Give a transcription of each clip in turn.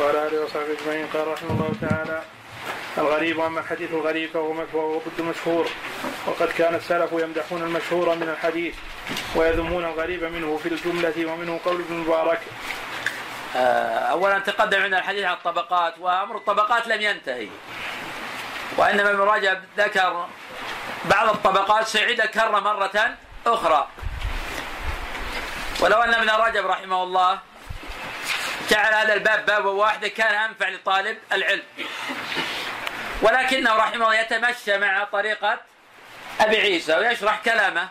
وعلى اله وصحبه أجمعين قال رحمه الله تعالى الغريب أما الحديث الغريب فهو ضد مشهور وقد كان السلف يمدحون المشهور من الحديث ويذمون الغريب منه في الجملة ومنه قول ابن المبارك. آه، اولا تقدم عندنا الحديث عن الطبقات وأمر الطبقات لم ينتهي وإنما ابن رجب ذكر بعض الطبقات سيعيد كرة مرة أخرى. ولو أن ابن رجب رحمه الله جعل هذا الباب باب واحد كان أنفع لطالب العلم. ولكنه رحمه الله يتمشى مع طريقة أبي عيسى ويشرح كلامه.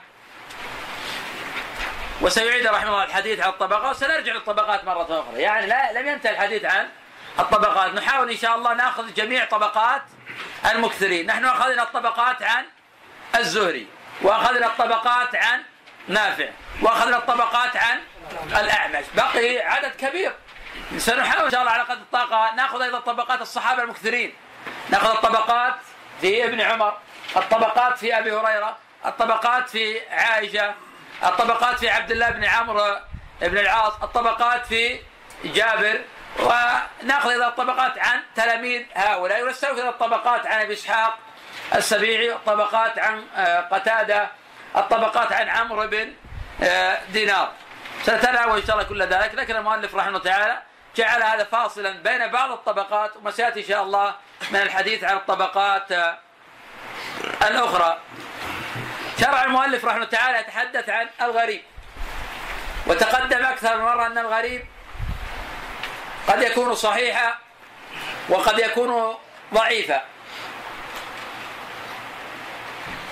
وسيعيد رحمه الله الحديث عن الطبقات وسنرجع للطبقات مرة أخرى. يعني لا لم ينتهي الحديث عن الطبقات. نحاول إن شاء الله نأخذ جميع طبقات المكثرين. نحن أخذنا الطبقات عن الزهري وأخذنا الطبقات عن نافع وأخذنا الطبقات عن الأعمش. بقي عدد كبير. سنحاول إن شاء الله على قدر الطاقة. نأخذ أيضا طبقات الصحابة المكثرين. نأخذ الطبقات في ابن عمر الطبقات في أبي هريرة الطبقات في عائشة الطبقات في عبد الله بن عمرو بن العاص الطبقات في جابر. ونأخذ أيضا الطبقات عن تلاميذ هؤلاء. ونستوفي الطبقات عن أبي إسحاق السبيعي الطبقات عن آه، قتادة الطبقات عن عمرو بن آه، دينار. سنتناول إن شاء الله كل ذلك. لكن المؤلف رحمه الله تعالى. جعل هذا فاصلا بين بعض الطبقات وما سيأتي إن شاء الله من الحديث عن الطبقات آه، الأخرى. شرع المؤلف رحمه الله تعالى يتحدث عن الغريب وتقدم أكثر من مرة أن الغريب قد يكون صحيحا وقد يكون ضعيفا.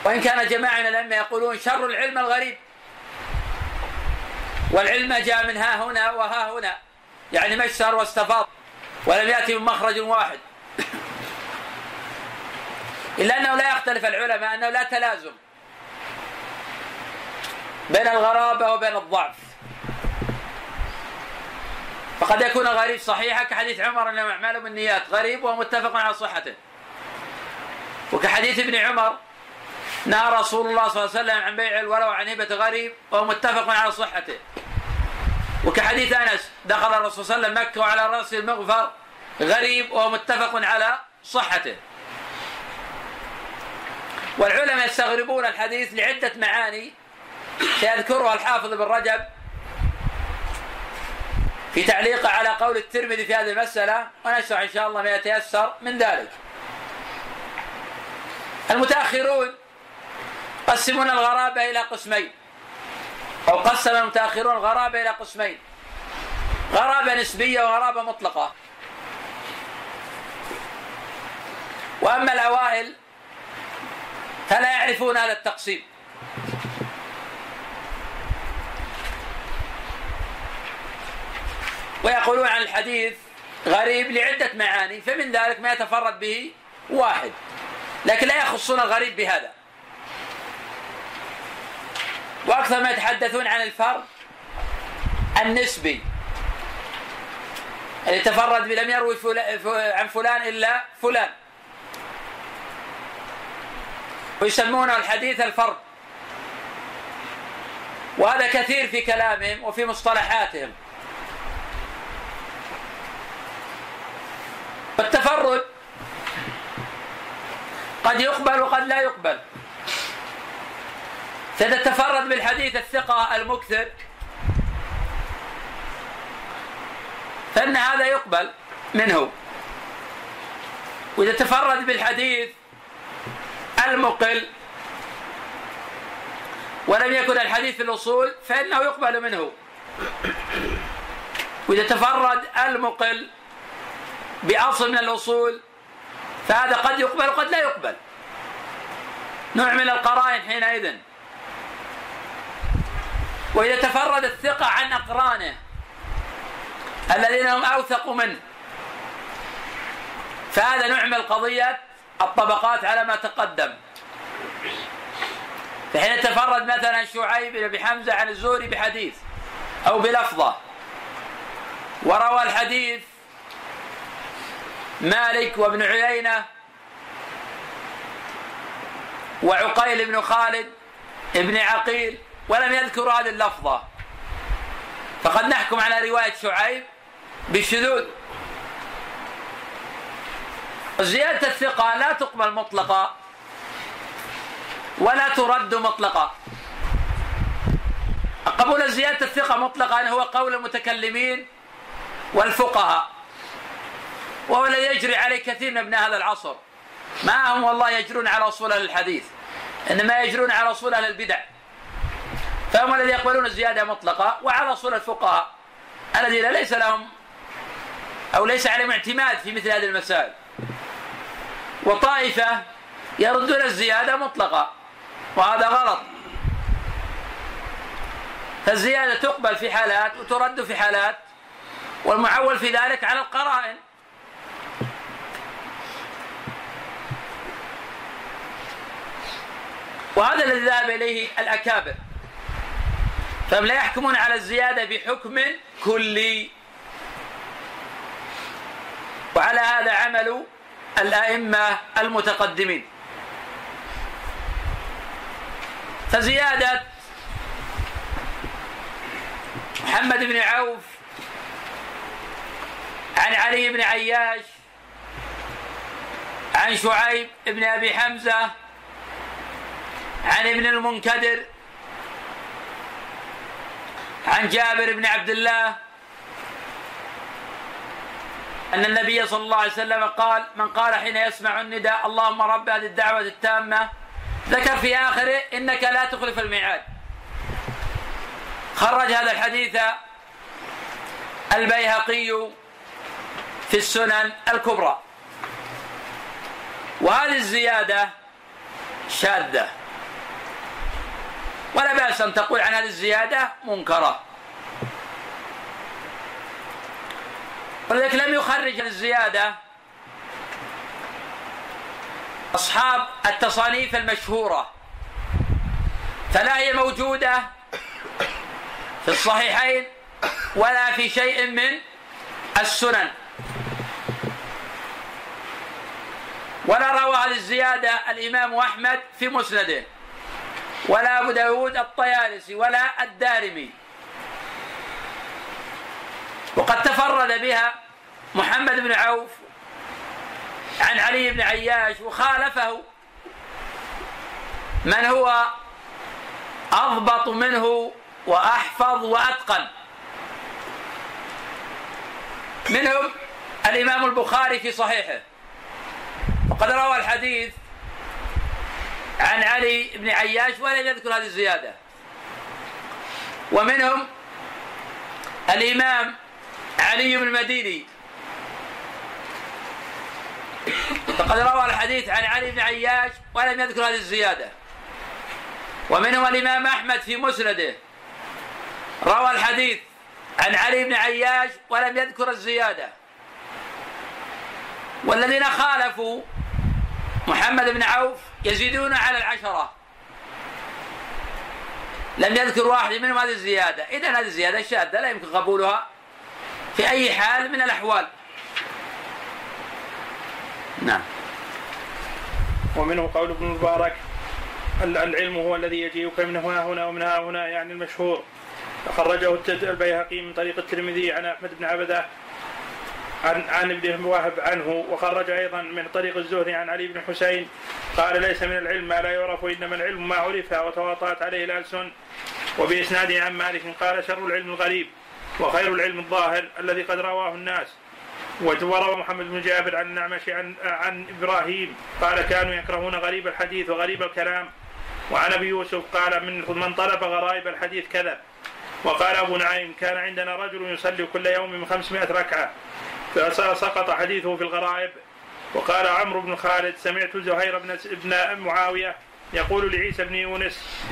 وإن كان جماعة من الأئمة يقولون شر العلم الغريب والعلم جاء من ها هنا وها هنا. يعني مشتر واستفاض ولم يأتي من مخرج واحد. إلا أنه لا يختلف العلماء أنه لا تلازم بين الغرابة وبين الضعف. فقد يكون الغريب صحيحا كحديث عمر انما أعمال بالنيات غريب ومتفق على صحته. وكحديث ابن عمر نهى رسول الله صلى الله عليه وسلم عن بيع الولو وعن هبة غريب وهو متفق على صحته. وكحديث أنس دخل الرسول صلى الله عليه وسلم مكة وعلى راسه المغفر غريب وهو متفق على صحته. والعلماء يستغربون الحديث لعدة معاني سيذكرها الحافظ ابن رجب في تعليقه على قول الترمذي في هذه المسألة ونشرح إن شاء الله ما يتيسر من ذلك. المتأخرون قسمون الغرابة إلى قسمين. أو قسم المتأخرون الغرابة إلى قسمين. غرابة نسبية وغرابة مطلقة. وأما الأوائل فلا يعرفون هذا التقسيم. ويقولون عن الحديث غريب لعدة معاني فمن ذلك ما يتفرد به واحد. لكن لا يخصون الغريب بهذا. وأكثر ما يتحدثون عن الفرد النسبي. اللي تفرد لم يروي عن فلان إلا فلان. ويسمونه الحديث الفرد. وهذا كثير في كلامهم وفي مصطلحاتهم. والتفرد قد يقبل وقد لا يقبل. تتفرد بالحديث الثقة المكثر. فإن هذا يقبل منه. وإذا تفرد بالحديث المقل ولم يكن الحديث في الأصول فإنه يقبل منه. وإذا تفرد المقل بأصل من الأصول فهذا قد يقبل وقد لا يقبل. نوع من القرائن حينئذ. وإذا تفرد الثقة عن أقرانه الذين هم أوثق منه. فهذا نوع من القضية الطبقات على ما تقدم. فحين تفرد مثلا شعيب بن حمزة عن الزهري بحديث أو بلفظة. وروى الحديث مالك وابن عيينة وعقيل بن خالد ابن عقيل ولم يذكروا هذه اللفظة. فقد نحكم على رواية شعيب بالشذوذ زيادة الثقة لا تقبل مطلقا ولا ترد مطلقا قبول زيادة الثقة مطلقا هو قول المتكلمين والفقهاء. وهو الذي يجري عليه كثير من أبناء هذا العصر. ما هم والله يجرون على أصول أهل الحديث إنما يجرون على أصول أهل البدع. فهم الذين يقبلون الزيادة مطلقة وعلى اصول الفقهاء الذين ليس لهم أو ليس عليهم اعتماد في مثل هذه المسائل. وطائفة يردون الزيادة مطلقة وهذا غلط. فالزيادة تقبل في حالات وترد في حالات والمعول في ذلك على القرائن. وهذا الذي ذهب إليه الأكابر. فهم لا يحكمون على الزيادة بحكم كلي وعلى هذا عمل الأئمة المتقدمين. فزيادة محمد بن عوف عن علي بن عياش عن شعيب بن أبي حمزة عن ابن المنكدر عن جابر بن عبد الله أن النبي صلى الله عليه وسلم قال من قال حين يسمع النداء اللهم رب هذه الدعوة التامة ذكر في آخره إنك لا تخلف الميعاد. خرج هذا الحديث البيهقي في السنن الكبرى. وهذه الزيادة شاذة. ولا بأس أن تقول عن هذه الزيادة منكرة. ولذلك لم يخرج الزيادة أصحاب التصانيف المشهورة. فلا هي موجودة في الصحيحين ولا في شيء من السنن. ولا روى هذه الزيادة الإمام أحمد في مسنده. ولا أبو داود الطيالسي ولا الدارمي. وقد تفرد بها محمد بن عوف عن علي بن عياش وخالفه من هو أضبط منه وأحفظ وأتقن. منهم الإمام البخاري في صحيحه. وقد روى الحديث عن علي بن عياش ولم يذكر هذه الزيادة. ومنهم الإمام علي بن المديني. فقد روى الحديث عن علي بن عياش ولم يذكر هذه الزيادة. ومنهم الإمام أحمد في مسنده. روى الحديث عن علي بن عياش ولم يذكر الزيادة. والذين خالفوا محمد بن عوف يزيدون على العشرة. لم يذكر واحد منهم هذه الزيادة. إذا هذه الزيادة شاذة لا يمكن قبولها في أي حال من الأحوال. نعم. ومنه قول ابن المبارك العلم هو الذي يجيئك من هنا هنا ومن ها هنا يعني المشهور. خرجه البيهقي من طريق الترمذي عن أحمد بن عبدة عن عن ابن وهب عنه وخرج أيضا من طريق الزهري عن علي بن حسين قال ليس من العلم ما لا يعرف انما العلم ما عرف وتواطأت عليه الألسن وباسناده عن مالك قال شر العلم الغريب وخير العلم الظاهر الذي قد رواه الناس وروى محمد بن جابر عن النعمش عن عن إبراهيم قال كانوا يكرهون غريب الحديث وغريب الكلام وعن أبي يوسف قال من من طلب غرائب الحديث كذب وقال أبو نعيم كان عندنا رجل يصلي كل يوم من 500 ركعة فسقط حديثه في الغرائب. وقال عمرو بن خالد سمعت زهير بن ابن معاوية يقول لعيسى بن يونس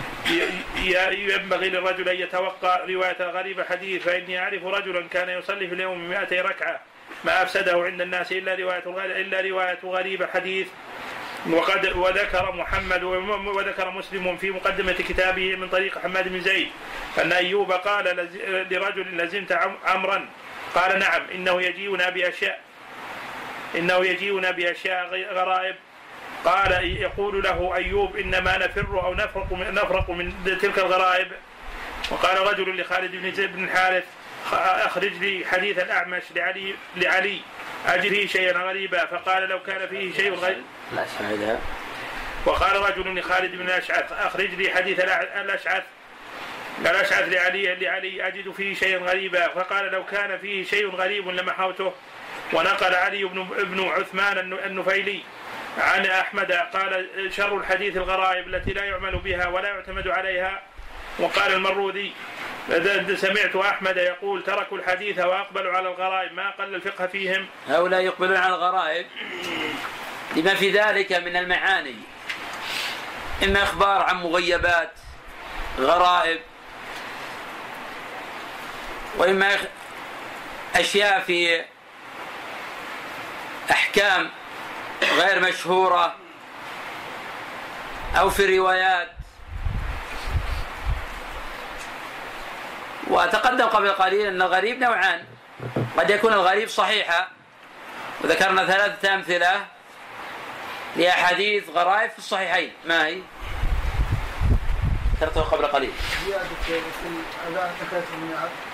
ينبغي للرجل أن يتوقع رواية غريب حديث فإني أعرف رجلا كان يصلي في اليوم 200 ركعة ما أفسده عند الناس إلا رواية إلا رواية غريب حديث. وقد وذكر محمد وذكر مسلم في مقدمة كتابه من طريق حماد بن زيد أن أيوب قال لرجل لزمت عمرا قال نعم إنه يجيئنا بأشياء إنه يجيئنا بأشياء غرائب. قال يقول له أيوب إنما نفر أو نفرق من, نفرق من تلك الغرائب. وقال رجل لخالد بن زيد بن الحارث أخرج لي حديث الأعمش لعلي لعلي أجد فيه شيئا غريبا. فقال لو كان فيه شيء غريب وقال رجل لخالد بن الأشعث أخرج لي حديث الأشعث. الأشعث لعلي لعلي أجد فيه شيئا غريبا. فقال لو كان فيه شيء غريب لمحوته. ونقل علي بن ابن عثمان النفيلي عن أحمد. قال شر الحديث الغرائب التي لا يعمل بها ولا يعتمد عليها. وقال المروذي سمعت أحمد يقول تركوا الحديث وأقبلوا على الغرائب ما قل الفقه فيهم؟ هؤلاء يقبلون على الغرائب لما في ذلك من المعاني. إما إخبار عن مغيبات غرائب وإما أشياء في أحكام غير مشهورة أو في روايات. وتقدم قبل قليل أن الغريب نوعان. قد يكون الغريب صحيحا وذكرنا ثلاثة أمثلة لأحاديث غرائب في الصحيحين. ما هي؟ ذكرته قبل قليل.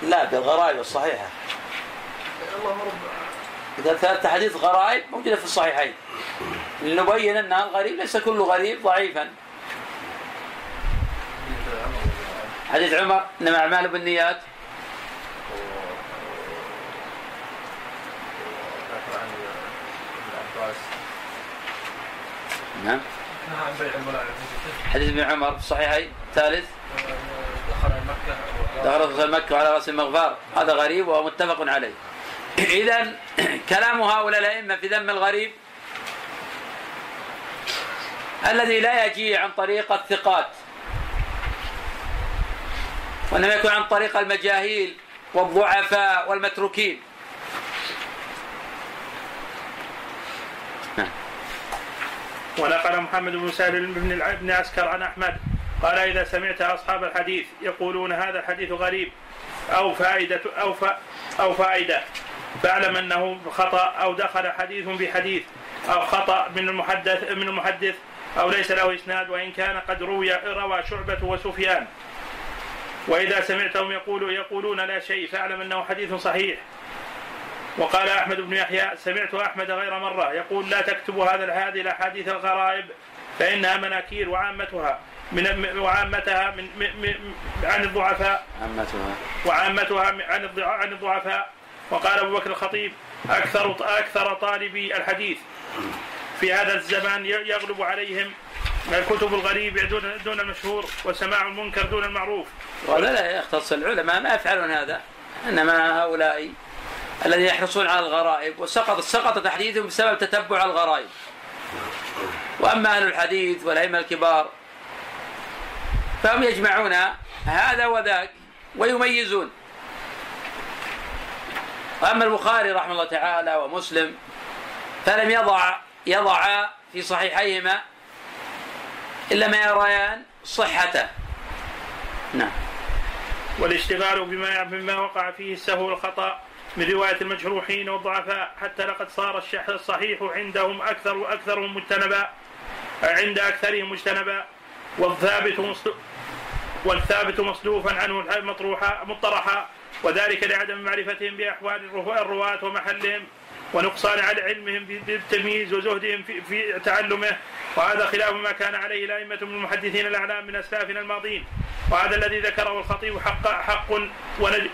لا بالغرائب الصحيحة. إذا ثلاثة حديث غرائب موجودة في الصحيحين. لنبين أن الغريب ليس كل غريب ضعيفا. حديث عمر إنما أعمال بالنيات. نعم. حديث ابن عمر في الصحيحين. ثالث دخل مكة دخل مكة على رأس المغفار. هذا غريب وهو متفق عليه. إذا كلام هؤلاء الأئمة في ذم الغريب الذي لا يجي عن طريق الثقات وإنما يكون عن طريق المجاهيل والضعفاء والمتروكين. ونقل محمد بن سهل بن بن عسكر عن أحمد. قال إذا سمعت أصحاب الحديث يقولون هذا الحديث غريب أو فائده أو أو فائدة. فاعلم أنه خطأ أو دخل حديث بحديث أو خطأ من المحدث من المحدث أو ليس له إسناد وإن كان قد روي روى شعبة وسفيان. وإذا سمعتهم يقول يقولون لا شيء فاعلم أنه حديث صحيح. وقال أحمد بن يحيى سمعت أحمد غير مرة يقول لا تكتبوا هذا هذه الأحاديث الغرائب فإنها مناكير وعامتها. من وعامتها من, من عن الضعفاء. عامتها. وعامتها عن عن الضعفاء. وقال أبو بكر الخطيب أكثر أكثر طالبي الحديث. في هذا الزمان يغلب عليهم الكتب الغريب دون دون المشهور وسماع المنكر دون المعروف. وهذا لا يختص العلماء ما يفعلون هذا. إنما هؤلاء الذين يحرصون على الغرائب وسقط سقط تحديثهم بسبب تتبع الغرائب. وأما أهل الحديث والأئمة الكبار فهم يجمعون هذا وذاك ويميزون. وأما البخاري رحمه الله تعالى ومسلم فلم يضع يضع في صحيحيهما إلا ما يريان صحته. نعم. والاشتغال بما بما وقع فيه السهو والخطا من رواية المجروحين والضعفاء حتى لقد صار الصحيح عندهم أكثر وأكثرهم مجتنبا عند أكثرهم مجتنبا والثابت والثابت مصدوفا عنه مطروحا مطرحا وذلك لعدم معرفتهم بأحوال الرواة ومحلهم ونقصان على علمهم بالتمييز وزهدهم في, في تعلمه وهذا خلاف ما كان عليه الأئمة من المحدثين الأعلام من أسلافنا الماضين وهذا الذي ذكره الخطيب حق حق ونجد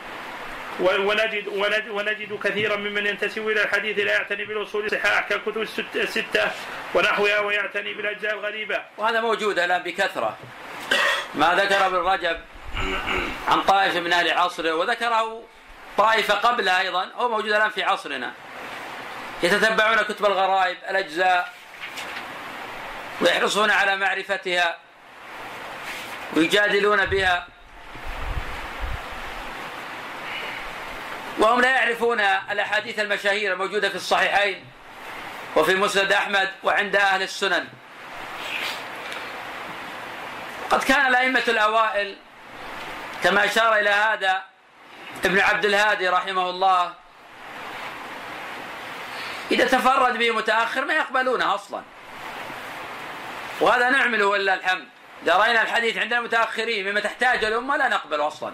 ونجد, ونجد, ونجد كثيرا ممن ينتسب إلى الحديث لا يعتني بالأصول الصحاح كالكتب الستة ونحوها ويعتني بالأجزاء الغريبة. وهذا موجود الآن بكثرة. ما ذكر ابن رجب عن طائفة من أهل عصره وذكره طائفة قبله أيضا هو موجود الآن في عصرنا. يتتبعون كتب الغرائب الأجزاء ويحرصون على معرفتها ويجادلون بها وهم لا يعرفون الأحاديث المشاهير الموجودة في الصحيحين وفي مسند أحمد وعند أهل السنن قد كان الأئمة الأوائل كما أشار إلى هذا ابن عبد الهادي رحمه الله إذا تفرد به متأخر ما يقبلونه أصلا. وهذا نعمله ولله الحمد. إذا رأينا الحديث عند المتاخرين مما تحتاج الأمة لا نقبله أصلا.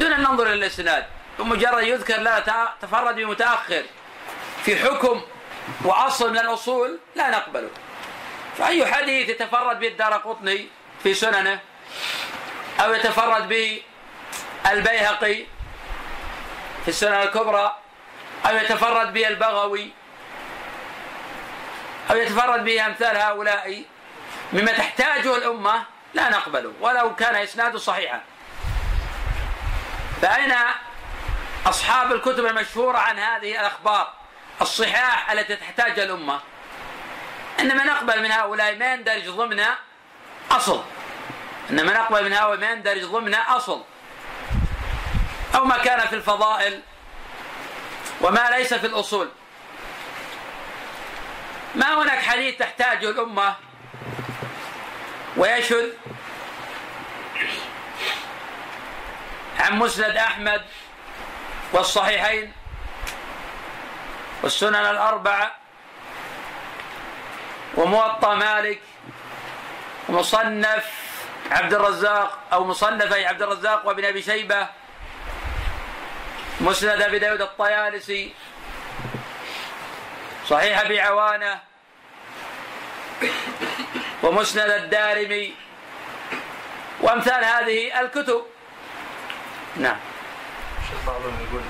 دون أن ننظر إلى الإسناد بمجرد يذكر لا تفرد بمتاخر في حكم وأصل من الأصول لا نقبله. فأي حديث يتفرد به الدار قطني في سننه أو يتفرد به البيهقي في السنن الكبرى أو يتفرد به البغوي أو يتفرد به أمثال هؤلاء مما تحتاجه الأمة لا نقبله ولو كان إسناده صحيحا. فأين أصحاب الكتب المشهورة عن هذه الأخبار الصحاح التي تحتاجها الأمة؟ إنما نقبل من هؤلاء ما يندرج ضمن أصل. إنما نقبل من هؤلاء ما يندرج ضمن أصل. أو ما كان في الفضائل وما ليس في الأصول. ما هناك حديث تحتاجه الأمة ويشذ عن مسند أحمد والصحيحين والسنن الأربعة وموطأ مالك ومصنف عبد الرزاق أو مصنفي عبد الرزاق وابن أبي شيبة. مسند أبي داود الطيالسي. صحيح أبي عوانة. ومسند الدارمي. وأمثال هذه الكتب. نعم. شيخ بعضهم يقول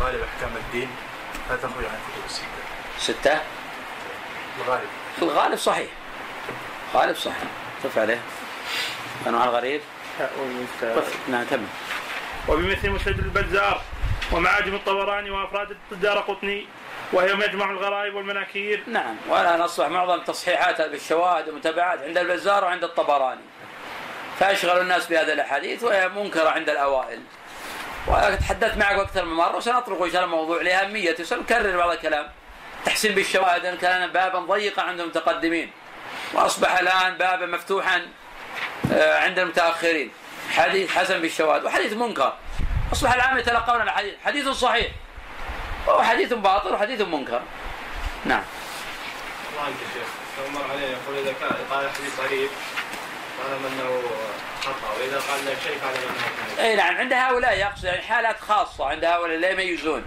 غالب أحكام الدين لا تخرج عن الكتب الستة. ستة؟ الغالب. الغالب صحيح. غالب صحيح. قف عليه أنواع الغريب. قف نعم كمل. وبمثل مسند البزار ومعاجم الطبراني وأفراد الدار قطني وهي مجمع الغرائب والمناكير. نعم والآن أصبح معظم تصحيحاتها بالشواهد والمتابعات عند البزار وعند الطبراني. فأشغل الناس بهذه الأحاديث وهي منكرة عند الأوائل. وتحدثت معك أكثر من مرة وسنطرق إن شاء الله الموضوع لأهميته سنكرر بعض الكلام. تحسين بالشواهد أن كان بابا ضيقا عند المتقدمين. وأصبح الآن بابا مفتوحا آه، عند المتأخرين. حديث حسن بالشواهد وحديث منكر. أصبح العام يتلقون الحديث حديث صحيح. وحديث باطل وحديث منكر. نعم. الله عنك يا شيخ مر عليه يقول إذا كان قال حديث غريب فاعلم أنه خطأ. وإذا قال له شيء فاعلم كذب. إي نعم. عند هؤلاء يقصد يعني حالات خاصة عند هؤلاء لا يميزون.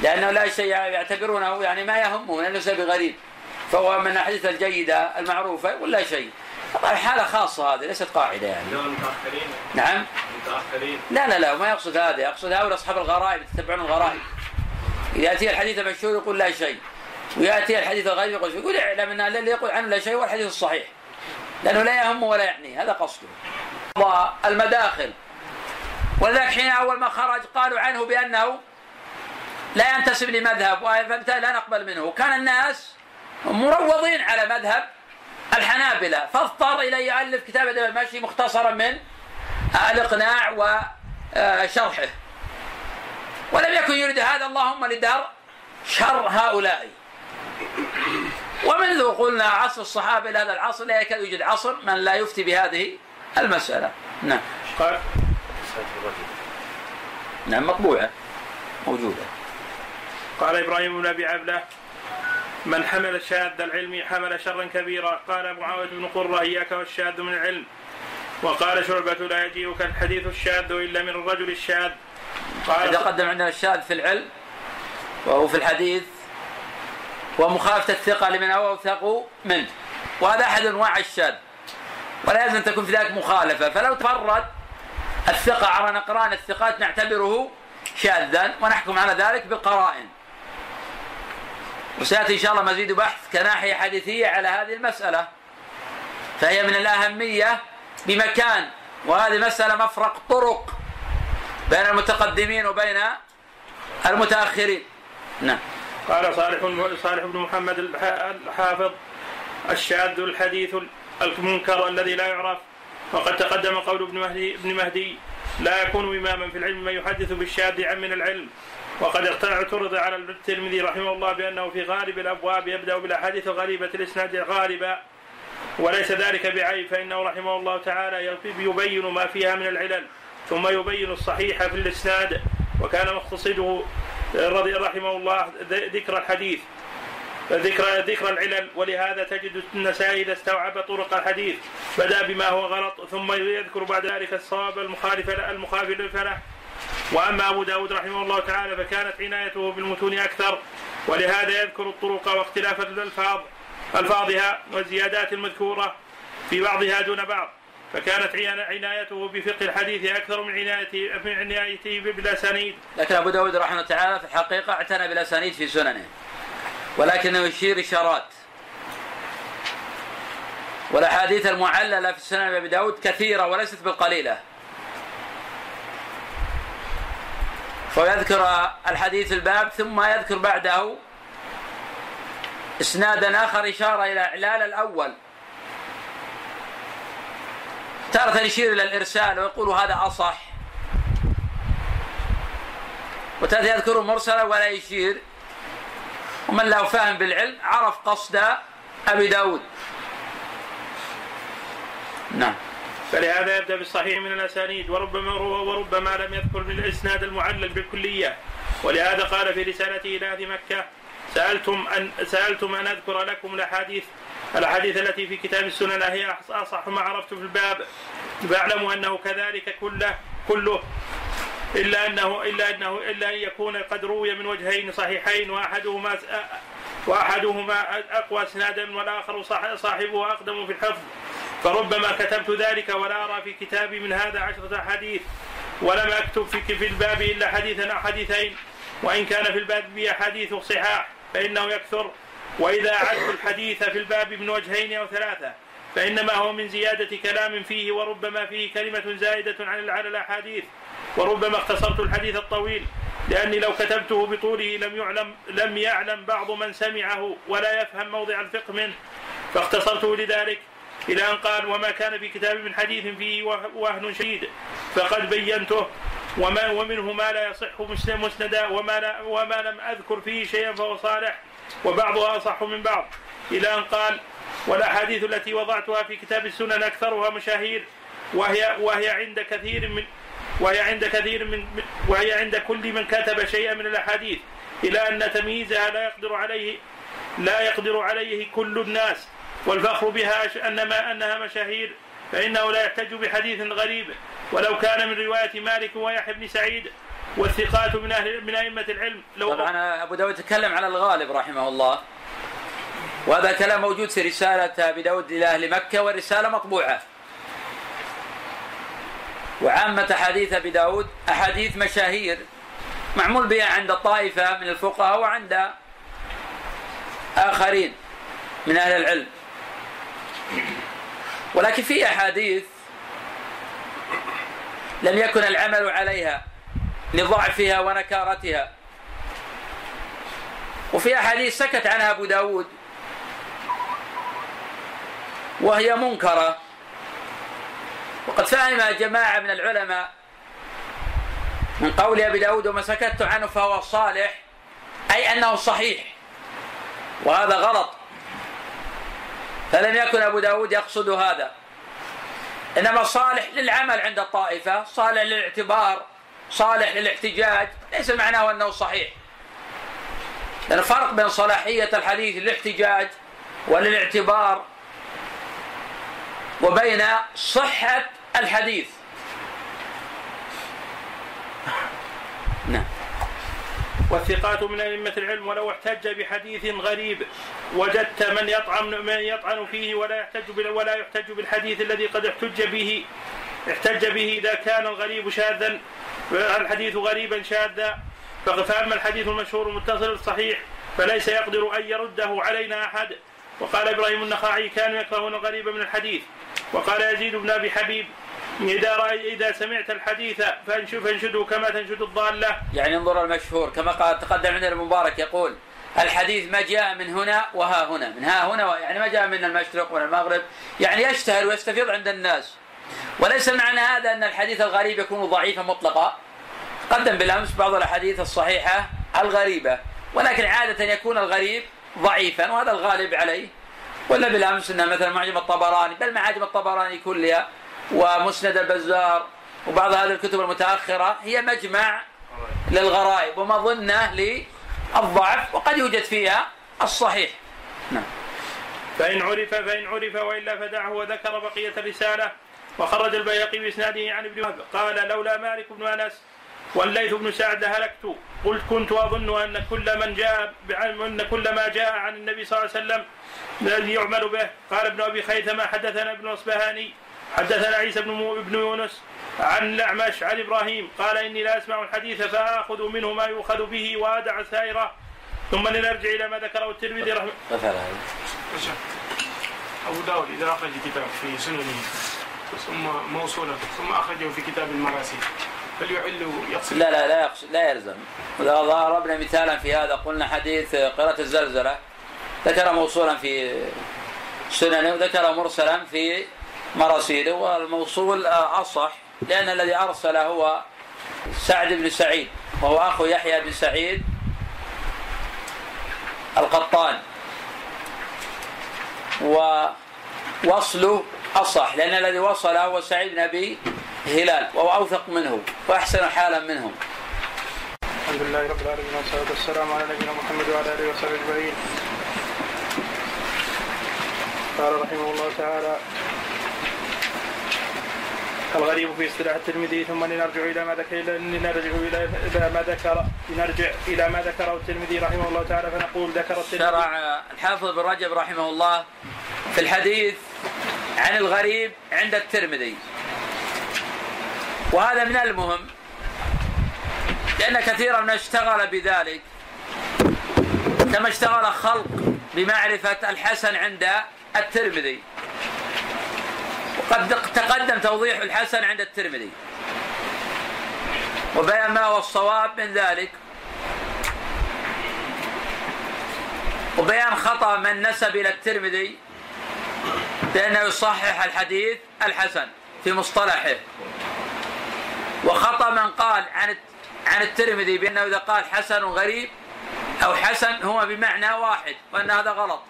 لأنه لا شيء يعتبرونه يعني ما يهمهم لأنه سبب غريب. فهو من الأحاديث الجيدة المعروفة ولا شيء. طبعا حالة خاصة هذه ليست قاعدة يعني. دون المتاخرين نعم؟ المتاخرين لا لا لا ما يقصد هذا. يقصد هؤلاء أصحاب الغرائب يتبعون الغرائب. يأتي الحديث المشهور يقول لا شيء. ويأتي الحديث الغريب يقول شيء يقول اعلم أن الذي يقول عنه لا شيء هو الحديث الصحيح. لأنه لا يهمه ولا يعنيه هذا قصده. المداخل. ولذلك حين أول ما خرج قالوا عنه بأنه لا ينتسب لمذهب فبالتالي لا نقبل منه. وكان الناس مروضين على مذهب الحنابلة. فاضطر إلى يؤلف كتاب أدب المشي مختصرا من الإقناع وشرحه ولم يكن يريد هذا اللهم لدار شر هؤلاء. ومنذ قلنا عصر الصحابة إلى هذا العصر لا يكاد يوجد عصر من لا يفتي بهذه المسألة. نعم. قال نعم مطبوعة موجودة. قال إبراهيم بن أبي عبلة من حمل الشاذ العلم حمل شرا كبيرا. قال أبو معاويه بن قرة إياك والشاذ من العلم. وقال شعبة لا يجيئك الحديث الشاذ إلا من الرجل الشاذ. قال تقدم عندنا الشاذ في العلم وهو في الحديث ومخالفة الثقة لمن هو أوثق منه وهذا أحد أنواع الشاذ. ولا يلزم تكون في ذلك مخالفة. فلو تفرد الثقة على نقران الثقات نعتبره شاذا ونحكم على ذلك بالقرائن وسيأتي إن شاء الله مزيد بحث كناحية حديثية على هذه المسألة. فهي من الأهمية بمكان وهذه مسألة مفرق طرق بين المتقدمين وبين المتأخرين. نعم. قال صالح صالح بن محمد الحافظ الشاذ الحديث المنكر الذي لا يعرف. وقد تقدم قول ابن مهدي ابن مهدي لا يكون إماما في العلم من يحدث بالشاذ عن من العلم. وقد اعترض على الترمذي رحمه الله بأنه في غالب الأبواب يبدأ بالأحاديث غريبه الإسناد غالبا وليس ذلك بعيب فإنه رحمه الله تعالى يبين ما فيها من العلل ثم يبين الصحيح في الإسناد وكان مقتصده رضي رحمه الله ذكر الحديث ذكر ذكر العلل ولهذا تجد النسائي إذا استوعب طرق الحديث بدأ بما هو غلط ثم يذكر بعد ذلك الصواب المخالف المخالف له وأما أبو داود رحمه الله تعالى فكانت عنايته بالمتون أكثر ولهذا يذكر الطرق واختلاف الألفاظ ألفاظها والزيادات المذكورة في بعضها دون بعض فكانت عنايته بفقه الحديث أكثر من عنايته من عنايته بالأسانيد. لكن أبو داود رحمه الله تعالى في الحقيقة اعتنى بالأسانيد في سننه ولكنه يشير إشارات. والأحاديث المعللة في سنن أبي داود كثيرة وليست بالقليلة. فيذكر الحديث الباب ثم يذكر بعده إسنادا آخر إشارة إلى إعلال الأول. تارة يشير إلى الإرسال ويقول هذا أصح. وتارة يذكر مرسلا ولا يشير. ومن له فهم بالعلم عرف قصد أبي داود. نعم. فلهذا يبدأ بالصحيح من الأسانيد وربما وربما لم يذكر بالإسناد المعلل بالكلية. ولهذا قال في رسالته إلى أهل مكة سألتم ان سألتم أن أذكر لكم الأحاديث. الأحاديث التي في كتاب السنن هي أصح ما عرفت في الباب. فاعلموا أنه كذلك كله كله إلا انه إلا انه إلا أن يكون قد روي من وجهين صحيحين وأحدهما وأحدهما أقوى إسنادا والآخر صاحبه أقدم في الحفظ. فربما كتبت ذلك ولا أرى في كتابي من هذا عشرة أحاديث ولم أكتب في في الباب إلا حديثا أو حديثين وإن كان في الباب أحاديث صحاح فإنه يكثر وإذا أعدت الحديث في الباب من وجهين أو ثلاثة فإنما هو من زيادة كلام فيه وربما فيه كلمة زائدة عن على الأحاديث وربما اختصرت الحديث الطويل لأني لو كتبته بطوله لم يعلم لم يعلم بعض من سمعه ولا يفهم موضع الفقه منه فاختصرته لذلك إلى أن قال وما كان في كتاب من حديث فيه وهن شديد. فقد بينته وما ومنه ما لا يصح مسندا وما, لا وما لم أذكر فيه شيئا فهو صالح وبعضها أصح من بعض. إلى أن قال والأحاديث التي وضعتها في كتاب السنن أكثرها مشاهير وهي وهي عند كثير من وهي عند كثير من وهي عند كل من كتب شيئا من الأحاديث. إلى أن تمييزها لا يقدر عليه لا يقدر عليه كل الناس. والفخر بها أنما أنها مشاهير فإنه لا يحتج بحديث غريب. ولو كان من رواية مالك ويحيى بن سعيد والثقات من أهل من أئمة العلم لو طبعا أبو داود تكلم على الغالب رحمه الله. وهذا كلام موجود في رسالة أبي داود إلى أهل مكة والرسالة مطبوعة. وعامة أحاديث أبي داود أحاديث مشاهير معمول بها عند الطائفة من الفقهاء وعند آخرين من أهل العلم. ولكن في أحاديث لم يكن العمل عليها لضعفها ونكارتها. وفي أحاديث سكت عنها أبو داود وهي منكرة. وقد فهم جماعة من العلماء من قول أبي داود وما سكت عنه فهو صالح أي أنه صحيح وهذا غلط. فلم يكن أبو داود يقصد هذا. إنما صالح للعمل عند الطائفة صالح للاعتبار صالح للاحتجاج ليس معناه أنه صحيح. لأن الفرق بين صلاحية الحديث للاحتجاج وللاعتبار وبين صحة الحديث. والثقات من أئمة العلم ولو احتج بحديث غريب وجدت من يطعن من يطعن فيه ولا يحتج ولا يحتج بالحديث الذي قد احتج به احتج به إذا كان الغريب شاذا الحديث غريبا شاذا. فأما الحديث المشهور المتصل الصحيح فليس يقدر أن يرده علينا أحد. وقال إبراهيم النخعي كانوا يكرهون الغريب من الحديث. وقال يزيد بن أبي حبيب إذا رأي إذا سمعت الحديث فانشده كما تنشد الضالة. يعني انظر المشهور كما قال تقدم عندنا المبارك يقول الحديث ما جاء من هنا وها هنا. من ها هنا يعني ما جاء من المشرق ولا المغرب. يعني يشتهر ويستفيض عند الناس. وليس معنى هذا أن الحديث الغريب يكون ضعيفا مطلقا. قدم بالأمس بعض الأحاديث الصحيحة الغريبة. ولكن عادة يكون الغريب ضعيفا وهذا الغالب عليه. ولا بالأمس أن مثلا معجم الطبراني بل معاجم الطبراني كلها ومسند البزار وبعض هذه الكتب المتأخرة هي مجمع للغرائب ومظنة للضعف وقد يوجد فيها الصحيح. نعم. فإن عرف فإن عرف وإلا فدعه وذكر بقية الرسالة وخرج البيهقي بإسناده عن ابن وهب. قال لولا مالك بن أنس والليث بن سعد هلكت قلت كنت أظن أن كل من جاء أن كل ما جاء عن النبي صلى الله عليه وسلم الذي يعمل به. قال ابن أبي خيثمة حدثنا ابن أصبهاني حدثنا عيسى بن ابن يونس عن الأعمش عن إبراهيم قال إني لا أسمع الحديث فآخذ منه ما يؤخذ به وأدع سائره. ثم لنرجع إلى ما ذكره الترمذي رحمه أبو داود إذا أخرج كتاب في سننه ثم موصولا ثم أخرجه في كتاب المراسيل هل يعل يقصد لا لا لا يقصد لا يلزم. إذا ضربنا مثالا في هذا قلنا حديث قراءة الزلزلة ذكر موصولا في سننه وذكر مرسلا في مراسيله والموصول أصح لأن الذي أرسل هو سعد بن سعيد وهو أخو يحيى بن سعيد القطان. ووصله أصح لأن الذي وصل هو سعيد بن أبي هلال وهو أوثق منه وأحسن حالا منهم. الحمد لله رب العالمين والصلاة والسلام على نبينا محمد وعلى آله وصحبه أجمعين. قال رحمه الله تعالى الغريب في اصطلاح الترمذي ثم لنرجع إلى ما ذكر لنرجع إلى ما ذكر لنرجع إلى ما ذكره الترمذي رحمه الله تعالى فنقول ذكر الترمذي شرع الحافظ بن رجب رحمه الله في الحديث عن الغريب عند الترمذي. وهذا من المهم لأن كثيرا ما اشتغل بذلك كما اشتغل خلق بمعرفة الحسن عند الترمذي. وقد تقدم توضيح الحسن عند الترمذي. وبيان ما هو الصواب من ذلك. وبيان خطأ من نسب إلى الترمذي بأنه يصحح الحديث الحسن في مصطلحه. وخطأ من قال عن عن الترمذي بأنه إذا قال حسن غريب أو حسن هو بمعنى واحد وأن هذا غلط.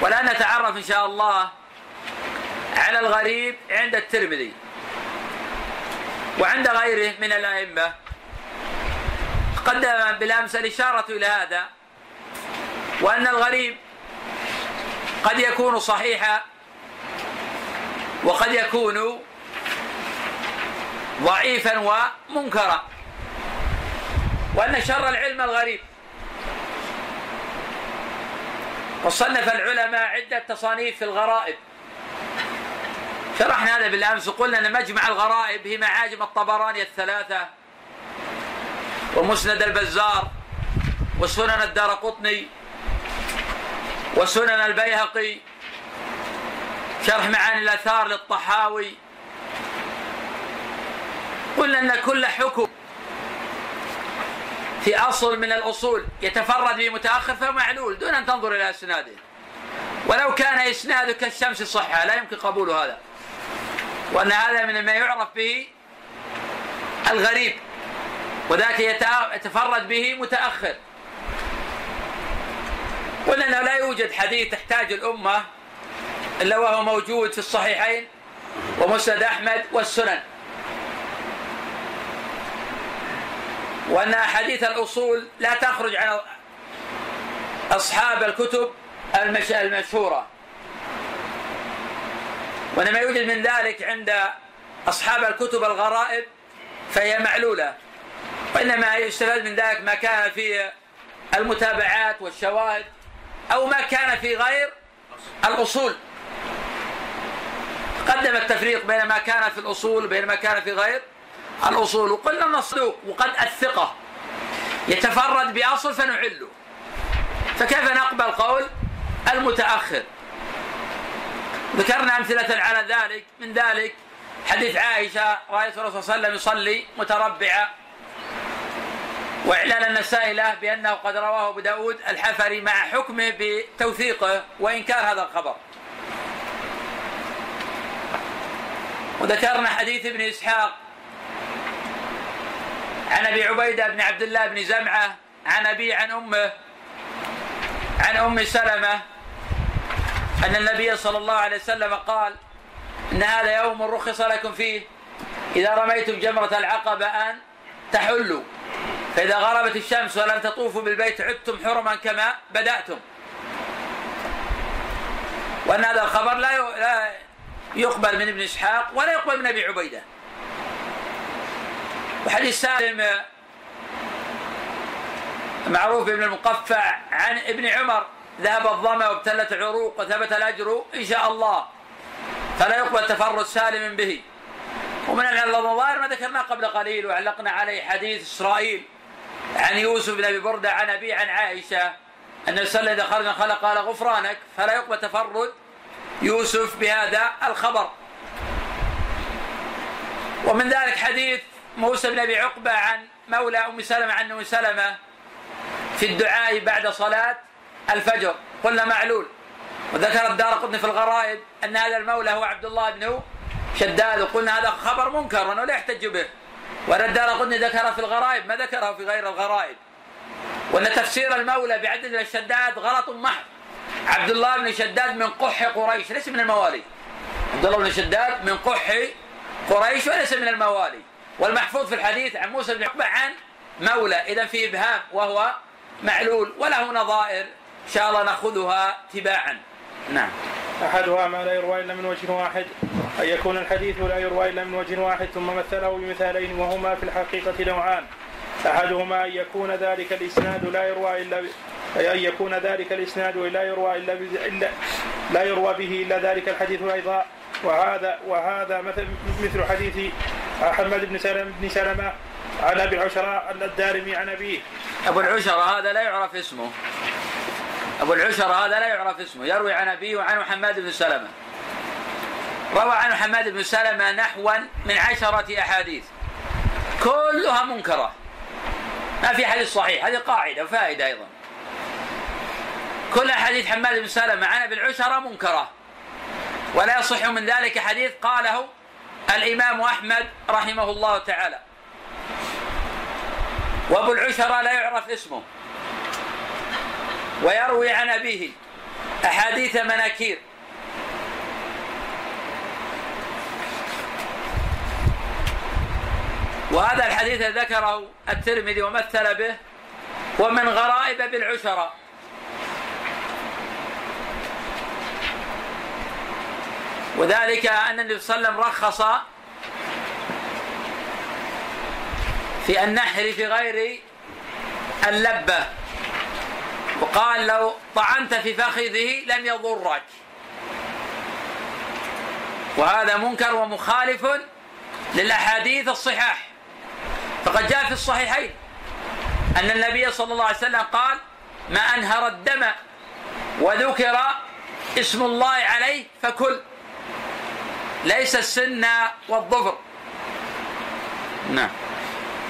والآن نتعرف إن شاء الله على الغريب عند الترمذي وعند غيره من الأئمة. قدم بالأمس الإشارة إلى هذا وأن الغريب قد يكون صحيحا وقد يكون ضعيفا ومنكرا وأن شر العلم الغريب وصنف العلماء عدة تصانيف في الغرائب. شرحنا هذا بالأمس وقلنا أن مجمع الغرائب هي معاجم الطبراني الثلاثة ومسند البزار وسنن الدار قطني وسنن البيهقي. شرح معاني الأثار للطحاوي. قلنا أن كل حكم في أصل من الأصول يتفرد به متأخر فهو معلول دون أن تنظر إلى إسناده. ولو كان إسناده كالشمس صحة لا يمكن قبول هذا. وأن هذا من ما يعرف به الغريب وذاك يتفرد به متأخر. قلنا أنه لا يوجد حديث تحتاج الأمة إلا وهو موجود في الصحيحين ومسند أحمد والسنن. وأن أحاديث الأصول لا تخرج عن أصحاب الكتب المشهورة. وإنما يوجد من ذلك عند أصحاب الكتب الغرائب فهي معلولة. وإنما يستفاد من ذلك ما كان في المتابعات والشواهد أو ما كان في غير الأصول. قدم التفريق بين ما كان في الأصول وبين ما كان في غير الأصول. وقلنا المصدوق وقد الثقة. يتفرد بأصل فنعله فكيف نقبل قول المتأخر؟ ذكرنا أمثلة على ذلك. من ذلك حديث عائشة رأيت الرسول صلى الله عليه وسلم يصلي متربعا وإعلان النسائي له بأنه قد رواه أبو داود الحفري مع حكمه بتوثيقه وإنكار هذا الخبر. وذكرنا حديث ابن إسحاق عن أبي عبيدة بن عبد الله بن زمعة عن أبي عن أمه عن أم سلمة أن النبي صلى الله عليه وسلم قال إن هذا يوم رخص لكم فيه إذا رميتم جمرة العقبة أن تحلوا فإذا غربت الشمس ولم تطوفوا بالبيت عدتم حرما كما بدأتم. وأن هذا الخبر لا لا يقبل من ابن إسحاق ولا يقبل من أبي عبيدة. وحديث سالم معروف ابن المقفع عن ابن عمر ذهب الظمأ وابتلت العروق وثبت الأجر إن شاء الله. فلا يقبل تفرد سالم به. ومن الظاهر ما ذكرناه قبل قليل وعلقنا عليه حديث إسرائيل عن يوسف بن أبي بردة عن ابي عن عائشة أن صلى اذا خرج خلق قال غفرانك فلا يقبل تفرد يوسف بهذا الخبر. ومن ذلك حديث موسى بن أبي عقبة عن مولى أم سلمة عن أم سلمة في الدعاء بعد صلاة الفجر. قلنا معلول. وذكر الدار قطني في الغرائب أن هذا المولى هو عبد الله بن شداد. وقلنا هذا خبر منكر وأنه لا يحتج به. وأن الدار قطني ذكره في الغرائب ما ذكره في غير الغرائب. وأن تفسير المولى بعدل الشداد غلط محض. عبد الله بن شداد من قح قريش ليس من الموالي. عبد الله بن شداد من قح قريش وليس من الموالي. والمحفوظ في الحديث عن موسى بن عقبة عن مولى. إذا في إبهام وهو معلول وله نظائر إن شاء الله نأخذها تباعا. نعم. أحدها ما لا يروى إلا من وجه واحد. أن يكون الحديث لا يروى إلا من وجه واحد ثم مثله بمثالين وهما في الحقيقة نوعان. أحدهما أن يكون ذلك الإسناد لا يروى إلا ب... أن يكون ذلك الإسناد لا يروى إلا, ب... إلا لا يروى به إلا ذلك الحديث أيضا. وهذا وهذا مثل مثل حديث حماد بن سلمة بن سلمة عن أبي العشراء الدارمي عن أبيه. أبو العشرة هذا لا يعرف اسمه. أبو العشرة هذا لا يعرف اسمه، يروي عن أبيه وعن حماد بن سلمة. روى عن حماد بن سلمة نحوا من عشرة أحاديث. كلها منكرة. ما في حديث صحيح، هذه قاعدة وفائدة أيضا. كل حديث حماد بن سلمة عن أبي العشرة منكرة. ولا يصح من ذلك حديث قاله الإمام أحمد رحمه الله تعالى. وأبو العشرة لا يعرف اسمه. ويروي عن أبيه أحاديث مناكير. وهذا الحديث ذكره الترمذي ومثل به. ومن غرائب بالعشرة. وذلك أن النبي صلى الله عليه وسلم رخص في النحر في غير اللبة. وقال لو طعنت في فخذه لم يضرك. وهذا منكر ومخالف للأحاديث الصحاح فقد جاء في الصحيحين أن النبي صلى الله عليه وسلم قال ما أنهر الدم وذكر اسم الله عليه فكل. ليس السن والظفر. نعم.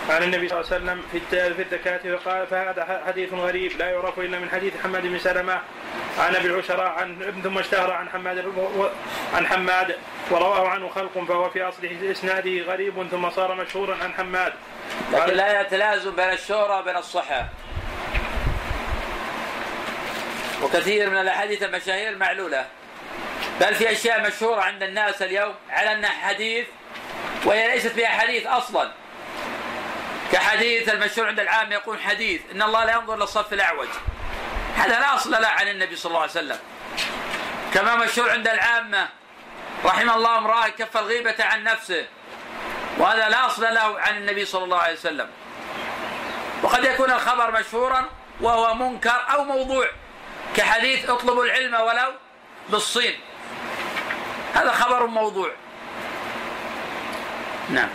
عن النبي صلى الله عليه وسلم في في الزكاة فقال فهذا حديث غريب لا يعرف إلا من حديث حماد بن سلمة عن أبي العشراء عن ثم اشتهر عن حماد عن حماد ورواه عنه خلق فهو في أصل إسناده غريب ثم صار مشهورا عن حماد. لكن لا يتلازم بين الشهرة وبين الصحة. وكثير من الأحاديث المشاهير معلولة. بل في أشياء مشهورة عند الناس اليوم على أنها حديث وهي ليست بها حديث أصلا. كحديث المشهور عند العام يقول حديث إن الله لا ينظر للصف الأعوج. هذا لا أصل له عن النبي صلى الله عليه وسلم. كما مشهور عند العامة رحم الله امرأة كف الغيبة عن نفسه. وهذا لا أصل له عن النبي صلى الله عليه وسلم. وقد يكون الخبر مشهورا وهو منكر أو موضوع. كحديث اطلبوا العلم ولو بالصين. هذا خبر موضوع. نعم.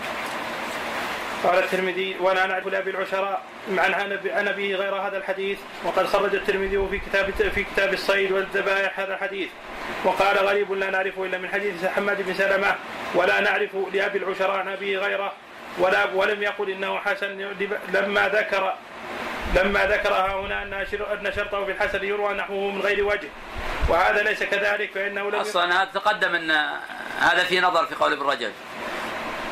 قال الترمذي ولا نعرف لأبي العشراء عن عن أبيه غير هذا الحديث وقد خرج الترمذي في كتاب في كتاب الصيد والذبائح هذا الحديث. وقال غريب لا نعرفه إلا من حديث محمد بن سلمة ولا نعرف لأبي العشراء عن أبيه غيره ولا ولم يقل إنه حسن لما ذكر لما ذكرها هنا أن أن شرطه في الحسن يروى نحوه من غير وجه. وهذا ليس كذلك فإنه لم أصلا هذا تقدم أن هذا في نظر في قول ابن رجب.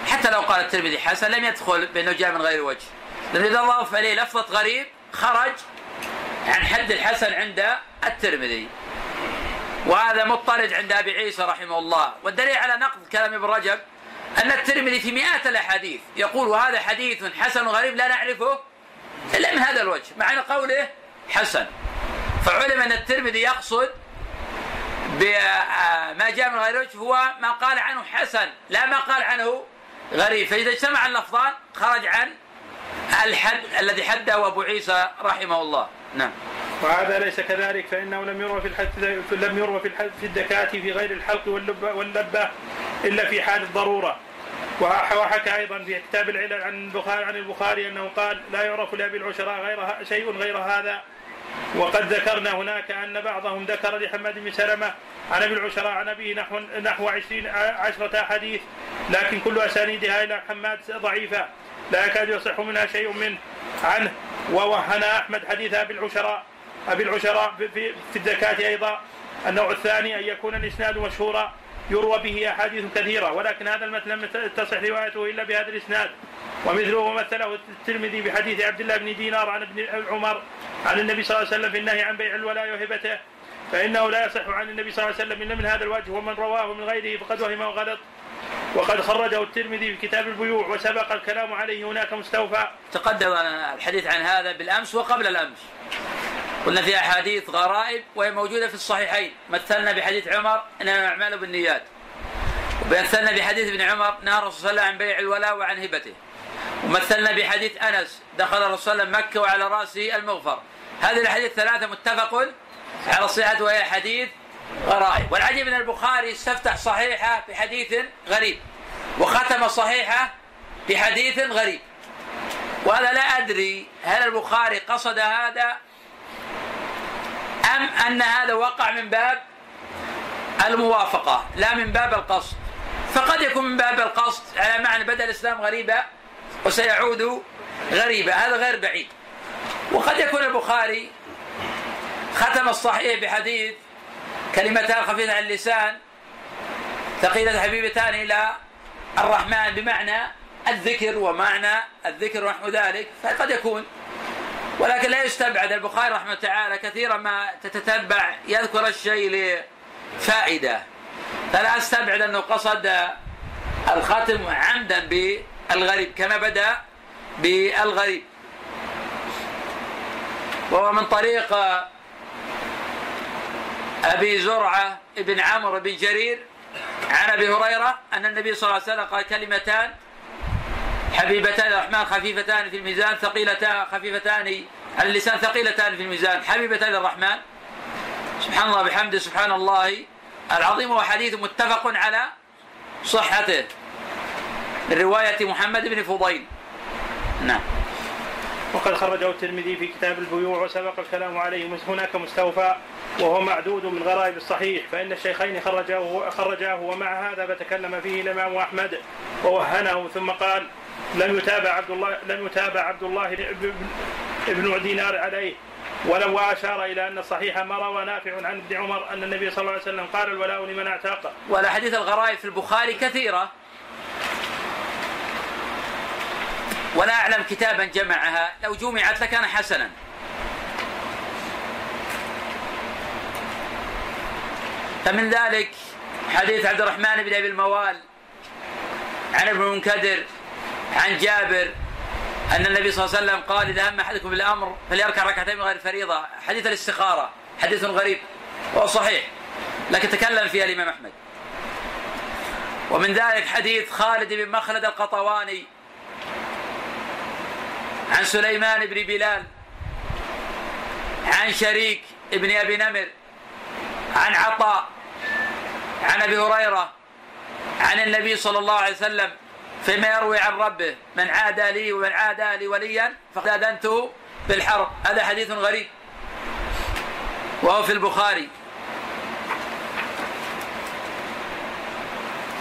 حتى لو قال الترمذي حسن لم يدخل بأنه جاء من غير وجه. لأن إذا اضاف اليه لفظة غريب خرج عن حد الحسن عند الترمذي. وهذا مضطرد عند أبي عيسى رحمه الله. والدليل على نقد كلام ابن رجب أن الترمذي في مئات الأحاديث يقول وهذا حديث حسن غريب لا نعرفه إلا من هذا الوجه مع أن قوله حسن. فعلم أن الترمذي يقصد بما جاء من غير وجه هو ما قال عنه حسن لا ما قال عنه غريب. فإذا اجتمع اللفظان خرج عن الحد الذي حده أبو عيسى رحمه الله. نعم. وهذا ليس كذلك فإنه لم يروى في الحد لم يروى في الحد في الدكات في غير الحلق واللبه واللبة إلا في حال الضرورة. وحكى أيضا في كتاب العلل عن البخاري عن البخاري أنه قال لا يعرف لأبي العشراء غير شيء غير هذا وقد ذكرنا هناك أن بعضهم ذكر لحماد بن سلمة عن ابي العشراء عن أبيه نحو نحو عشرين عشرة أحاديث لكن كل أسانيدها إلى حماد ضعيفة لا يكاد يصح منها شيء منه. عنه ووهن أحمد حديث أبي العشراء أبي العشراء في, في, في الزكاة أيضا النوع الثاني أن يكون الإسناد مشهورا. يروى به أحاديث كثيرة ولكن هذا المثل لم تصح روايته إلا بهذا الإسناد. ومثله مثله الترمذي بحديث عبد الله بن دينار عن ابن عمر عن النبي صلى الله عليه وسلم في النهي عن بيع الولاء وهبته فإنه لا يصح عن النبي صلى الله عليه وسلم إلا من هذا الوجه ومن رواه من غيره فقد وهم وغلط. وقد خرجه الترمذي في كتاب البيوع وسبق الكلام عليه هناك مستوفى. تقدم الحديث عن هذا بالأمس وقبل الأمس. قلنا في أحاديث غرائب وهي موجودة في الصحيحين. مثلنا بحديث عمر إنما الاعمال بالنيات. ومثلنا بحديث ابن عمر نهى الرسول صلى الله عليه وسلم عن بيع الولاء وعن هبته. ومثلنا بحديث أنس دخل الرسول صلى الله عليه وسلم مكة وعلى رأسه المغفر. هذه الأحاديث الثلاثه متفق على صحة وهي حديث غرائب. والعجيب أن البخاري استفتح صحيحة بحديث غريب وختم صحيحة بحديث غريب. وهذا لا أدري هل البخاري قصد هذا أم أن هذا وقع من باب الموافقة لا من باب القصد. فقد يكون من باب القصد على معنى بدأ الإسلام غريبا وسيعود غريبا هذا غير بعيد. وقد يكون البخاري ختم الصحيح بحديث كلمتان خفيفتان على اللسان ثقيلة حبيبتان إلى الرحمن بمعنى الذكر ومعنى الذكر ونحو ذلك فقد يكون ولكن لا يستبعد البخاري رحمه تعالى كثيرا ما تتتبع يذكر الشيء لفائدة. فلا أستبعد أنه قصد الختم عمدا بالغريب كما بدأ بالغريب. وهو من طريق أبي زرعة بن عمرو بن جرير عن أبي هريرة أن النبي صلى الله عليه وسلم قال كلمتان حبيبتان الرحمن خفيفتان في الميزان ثقيلتان خفيفتان على اللسان ثقيلتان في الميزان. حبيبتان الرحمن. سبحان الله بحمده سبحان الله. العظيم وهو حديث متفق على صحته. من رواية محمد بن فضيل. نعم. وقد خرجه الترمذي في كتاب البيوع وسبق الكلام عليه. هناك مستوفى وهو معدود من غرائب الصحيح. فإن الشيخين خرجاه خرجاه ومع هذا فتكلم فيه الإمام أحمد ووهنه ثم قال لم يتابع عبد الله لم يتابع عبد الله ابن دينار عليه. ولو أشار إلى أن الصحيح ما روى نافع عن ابن عمر أن النبي صلى الله عليه وسلم قال الولاء لمن اعتاق. والأحاديث الغرائب في البخاري كثيرة. ولا أعلم كتابا جمعها. لو جمعت لكان حسنا. فمن ذلك حديث عبد الرحمن بن أبي الموال عن ابن المنكدر عن جابر أن النبي صلى الله عليه وسلم قال إذا هم أحدكم بالأمر فليركع ركعتين من غير الفريضة حديث الاستخارة حديث غريب وهو صحيح لكن تكلم فيها الإمام أحمد. ومن ذلك حديث خالد بن مخلد القطواني عن سليمان بن بلال عن شريك ابن أبي نمر عن عطاء عن أبي هريرة عن النبي صلى الله عليه وسلم فيما يروي عن ربه من عادى لي ومن عادى لي وليا فقد اذنته بالحرب. هذا حديث غريب. وهو في البخاري.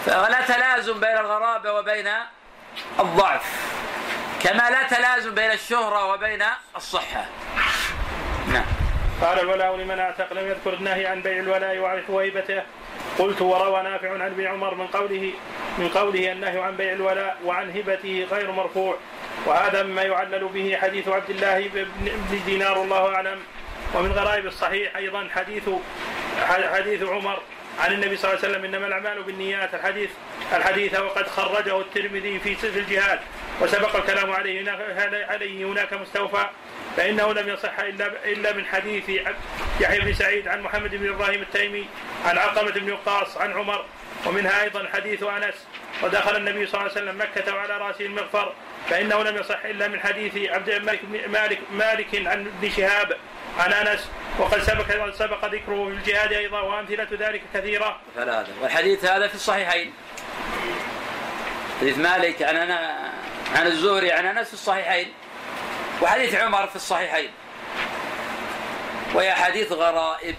فلا تلازم بين الغرابه وبين الضعف كما لا تلازم بين الشهرة وبين الصحة. نعم. قال الولاء لمن أعتق لم يذكر النهي عن بيع الولاء وعرف وهبته قلت وروى نافع عن ابن عمر من قوله من قوله النهي عن بيع الولاء وعن هبته غير مرفوع. وهذا مما يعلل به حديث عبد الله بن دينار الله أعلم. ومن غرائب الصحيح أيضا حديث حديث عمر عن النبي صلى الله عليه وسلم إنما الأعمال بالنيات. الحديث الحديث وقد خرجه الترمذي في في الجهاد. وسبق الكلام عليه هناك عليه هناك مستوفى فإنه لم يصح إلا إلا من حديث يحيى بن سعيد عن محمد بن إبراهيم التيمي عن علقمه بن وقاص عن عمر ومنها أيضا حديث أنس ودخل النبي صلى الله عليه وسلم مكة وعلى رأسه المغفر فإنه لم يصح إلا من حديث عبد الملك مالك مالك عن ابن شهاب عن أنس وقد سبق سبق ذكره في الجهاد أيضا وأمثلة ذلك كثيرة. ثلاثة والحديث هذا في الصحيحين. حديث مالك عن عن الزهري عن أنس في الصحيحين. وحديث عمر في الصحيحين. وهي حديث غرائب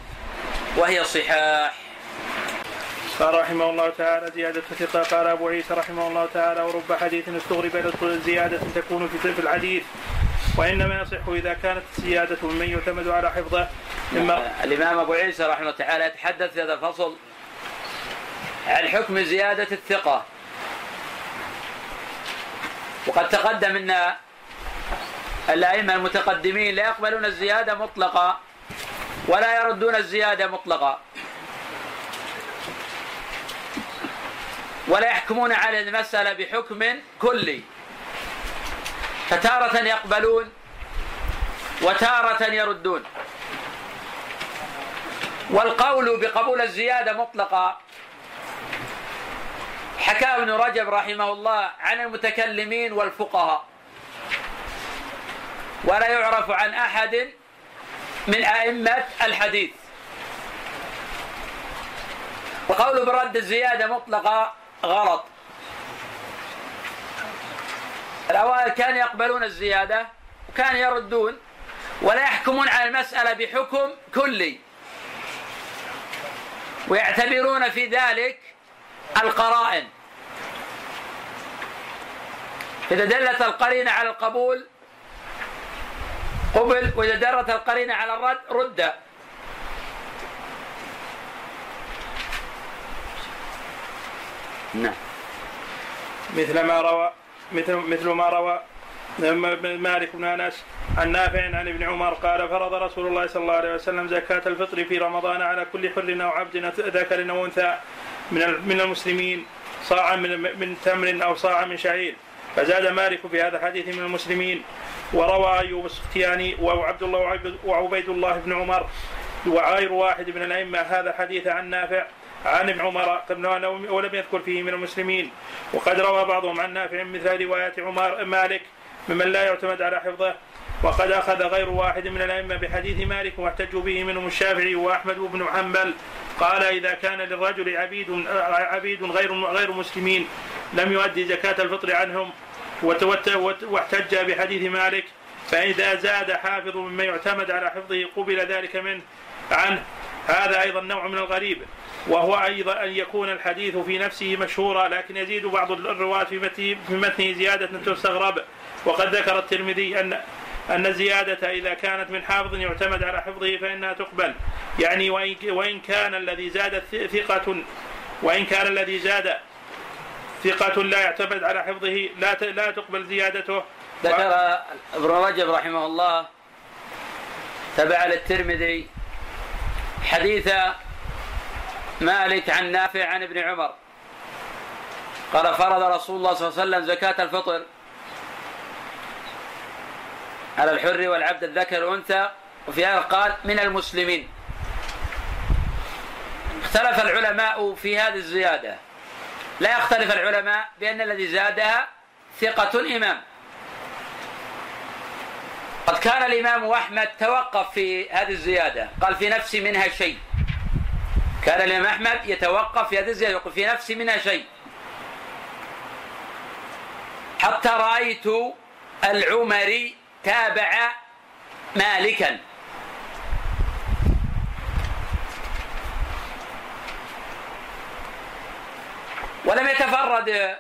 وهي صحاح قال رحمه الله تعالى زيادة ثقة قال أبو عيسى رحمه الله تعالى ورب حديث استغرب زيادة تكون في الحديث وإنما يصح إذا كانت الزيادة ممن يعتمد على حفظه مما الإمام أبو عيسى رحمه الله تعالى يتحدث في هذا الفصل عن حكم زيادة الثقة وقد تقدم أن الأئمة المتقدمين لا يقبلون الزيادة مطلقة ولا يردون الزيادة مطلقة ولا يحكمون على المسألة بحكم كلي. فتارة يقبلون وتارة يردون. والقول بقبول الزيادة مطلقة حكى ابن رجب رحمه الله عن المتكلمين والفقهاء. ولا يعرف عن أحد من أئمة الحديث. وقول برد الزيادة مطلقة غلط. الأوائل كانوا يقبلون الزيادة وكانوا يردون ولا يحكمون على المسألة بحكم كلي. ويعتبرون في ذلك القرائن. إذا دلت القرينة على القبول قبل وإذا دلت القرينة على الرد رد. نعم. مثل ما روى مثل مثل ما روى مالك بن انس عن نافع عن ابن عمر قال فرض رسول الله صلى الله عليه وسلم زكاة الفطر في رمضان على كل حر أو عبد ذكر أو أنثى من من المسلمين صاعا من من تمر أو صاعا من شعير. فزاد مالك في هذا الحديث من المسلمين. وروى أيوب السختياني وعبد الله وعبيد الله بن عمر وغير واحد من الأئمة هذا الحديث عن نافع عن ابن عمر ولم يذكر فيه من المسلمين. وقد روى بعضهم عن نافع مثل رواية عمر مالك ممن لا يعتمد على حفظه. وقد أخذ غير واحد من الأئمة بحديث مالك واحتجوا به منهم الشافعي وأحمد بن حنبل. قال إذا كان للرجل عبيد عبيد غير غير مسلمين لم يؤدي زكاة الفطر عنهم واحتج بحديث مالك فإذا زاد حافظ مما يعتمد على حفظه قبل ذلك منه عنه. هذا أيضا نوع من الغريب وهو أيضا أن يكون الحديث في نفسه مشهورا لكن يزيد بعض الرواة في متنه زيادة تستغرب. وقد ذكر الترمذي أن أن الزيادة إذا كانت من حافظ يعتمد على حفظه فإنها تقبل. يعني وإن كان الذي زاد ثقة وإن كان الذي زاد ثقة لا يعتمد على حفظه لا لا تقبل زيادته. ذكر ابن رجب رحمه الله تبع للترمذي حديث مالك عن نافع عن ابن عمر. قال فرض رسول الله صلى الله عليه وسلم زكاة الفطر على الحر والعبد الذكر والأنثى وفي هذا قال من المسلمين. اختلف العلماء في هذه الزيادة. لا يختلف العلماء بأن الذي زادها ثقة إمام. قد كان الإمام أحمد توقف في هذه الزيادة قال في نفسي منها شيء. كان الإمام أحمد يتوقف في هذه الزيادة يقول في نفسي منها شيء. حتى رأيت العمري تابع مالكا. ولم يتفرد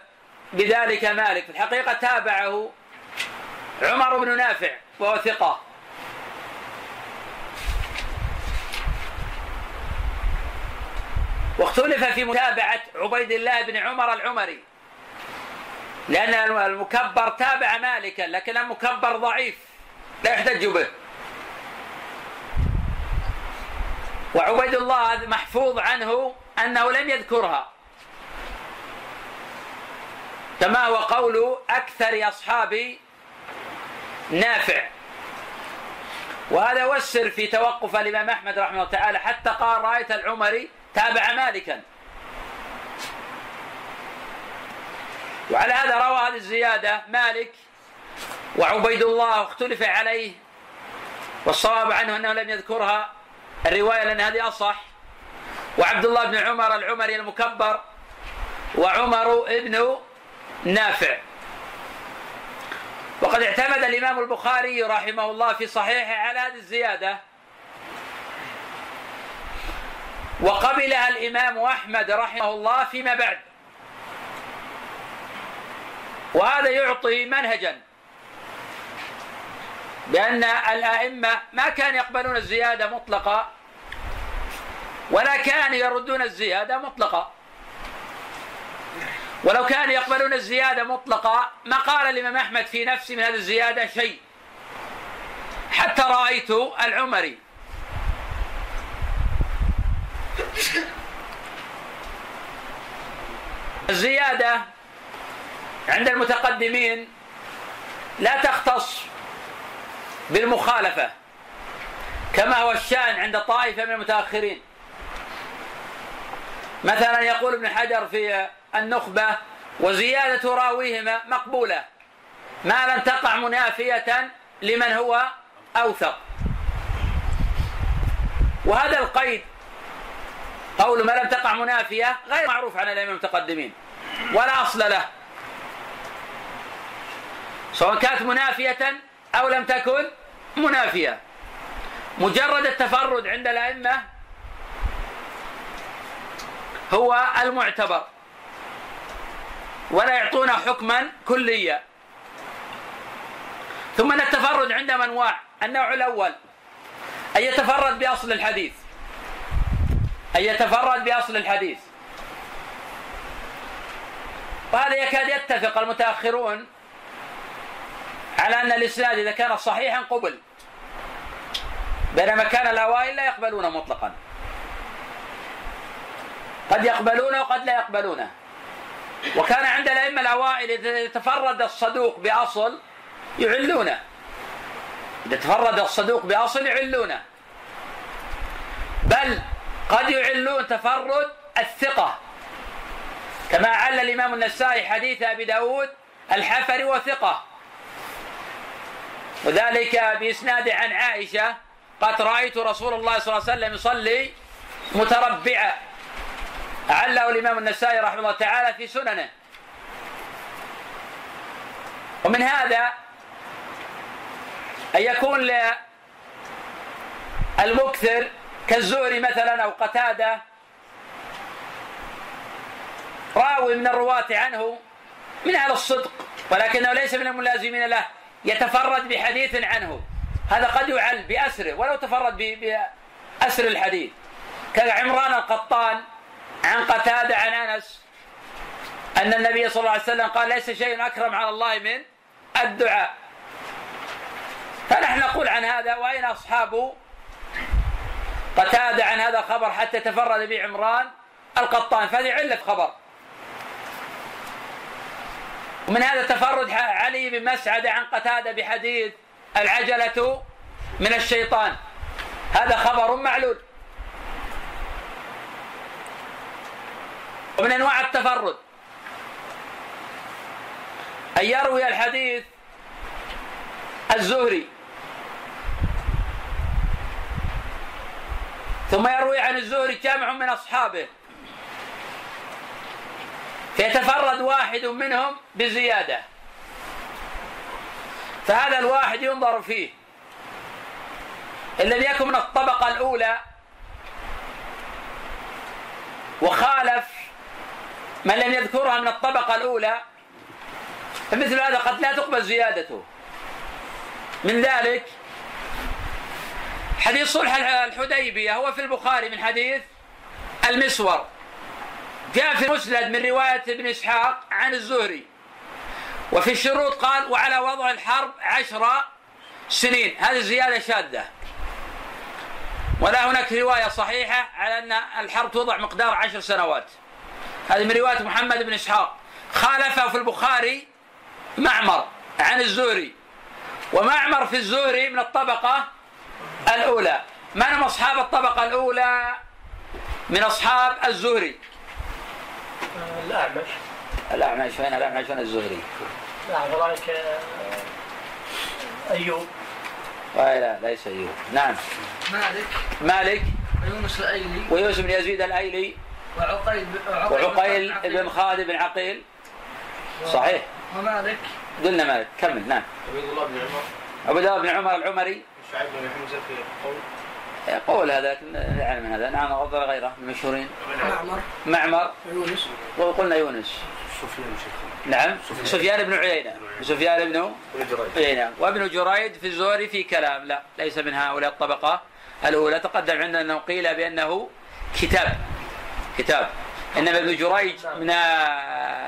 بذلك مالك. في الحقيقة تابعه عمر بن نافع وهو ثقة. واختلف في متابعة عبيد الله بن عمر العمري. لأن المكبر تابع مالكا لكن المكبر ضعيف. لا يحتج به. وعبيد الله محفوظ عنه أنه لم يذكرها. كما هو قول أكثر أصحاب نافع. وهذا هو السر في توقف الإمام أحمد رحمه الله تعالى حتى قال رأيت العمري تابع مالكا. وعلى هذا روى هذه الزيادة مالك وعبيد الله واختلف عليه والصواب عنه أنه لم يذكرها. الرواية لأن هذه أصح. وعبد الله بن عمر العمري المكبر وعمر ابن نافع. وقد اعتمد الإمام البخاري رحمه الله في صحيحه على هذه الزيادة. وقبلها الإمام أحمد رحمه الله فيما بعد. وهذا يعطي منهجا. بأن الأئمة ما كانوا يقبلون الزيادة مطلقة ولا كانوا يردون الزيادة مطلقة ولو كانوا يقبلون الزيادة مطلقة ما قال الإمام أحمد في نفسه من هذه الزيادة شيء. حتى رأيت العمري. الزيادة عند المتقدمين لا تختص بالمخالفة كما هو الشأن عند طائفة من المتأخرين. مثلا يقول ابن حجر في النخبة وزيادة راويهما مقبولة ما لم تقع منافية لمن هو أوثق. وهذا القيد قول ما لم تقع منافية غير معروف عن الأئمة المتقدمين ولا أصل له. سواء كانت منافية أو لم تكن منافية. مجرد التفرد عند الأئمة هو المعتبر. ولا يعطون حكما كليا. ثم أن التفرد عندهم انواع النوع الأول. أن يتفرد بأصل الحديث. أن يتفرد بأصل الحديث. وهذا يكاد يتفق المتأخرون على أن الإسناد إذا كان صحيحا قبل بينما كان الأوائل لا يقبلون مطلقا. قد يقبلونه وقد لا يقبلونه. وكان عند الأئمة الأوائل إذا تفرد الصدوق بأصل يعلونه. إذا تفرد الصدوق بأصل يعلونه. بل قد يعلون تفرد الثقة. كما عل الإمام النسائي حديث أبي داود الحفري وثقة. وذلك بإسناد عن عائشة قد رأيت رسول الله صلى الله عليه وسلم يصلي متربعا. أعله الإمام النسائي رحمه الله تعالى في سننه. ومن هذا أن يكون المكثر كالزهري مثلا أو قتادة راوي من الرواة عنه من أهل الصدق ولكنه ليس من الملازمين له. يتفرد بحديث عنه. هذا قد يعل بأسره ولو تفرد بأسر الحديث. كعمران القطان عن قتادة عن أنس أن النبي صلى الله عليه وسلم قال ليس شيء أكرم على الله من الدعاء. فنحن نقول عن هذا وأين أصحاب قتادة عن هذا الخبر حتى تفرد به عمران القطان؟ فهذه علة خبر. ومن هذا تفرد علي بن مسعد عن قتادة بحديث العجلة من الشيطان. هذا خبر معلول. ومن أنواع التفرد. أن يروي الحديث الزهري. ثم يروي عن الزهري جامع من أصحابه. فيتفرد واحد منهم بزيادة. فهذا الواحد ينظر فيه. إن لم يكن من الطبقة الأولى وخالف من لم يذكرها من الطبقة الأولى فمثل هذا قد لا تقبل زيادته. من ذلك حديث صلح الحديبية هو في البخاري من حديث المسور. جاء في المسند من رواية ابن إسحاق عن الزهري. وفي الشروط قال وعلى وضع الحرب عشر سنين. هذه زيادة شاذة ولا هناك رواية صحيحة على أن الحرب توضع مقدار عشر سنوات. هذه من رواية محمد بن إسحاق. خالفه في البخاري معمر عن الزهري. ومعمر في الزهري من الطبقة الأولى. من هم أصحاب الطبقة الأولى من أصحاب الزهري؟ الأعمش. الأعمش وين الأعمش؟ وين الزهري؟ نعم كذلك آه، أيوب. لا ليس أيوب. نعم. مالك. مالك. ويونس الأيلي. ويوسف بن يزيد الأيلي. وعقيل وعقيل بن خالد بن عقيل. صحيح. ومالك. قلنا مالك. كمل. نعم. عبيد الله بن عمر. عبد الله بن عمر العمري. شعيب بن حمزة في قول قول هذا لكن لا يعلم من هذا. نعم غضر غيره من المشهورين معمر. معمر. ويونس وقلنا يونس. سفيان نعم. سفيان. بن عيينة. سفيان بن عيينة. وابن جريد في الزهري في كلام. لا ليس من هؤلاء الطبقة الأولى. تقدم عندنا أنه قيل بأنه كتاب. كتاب. إنما ابن جريج من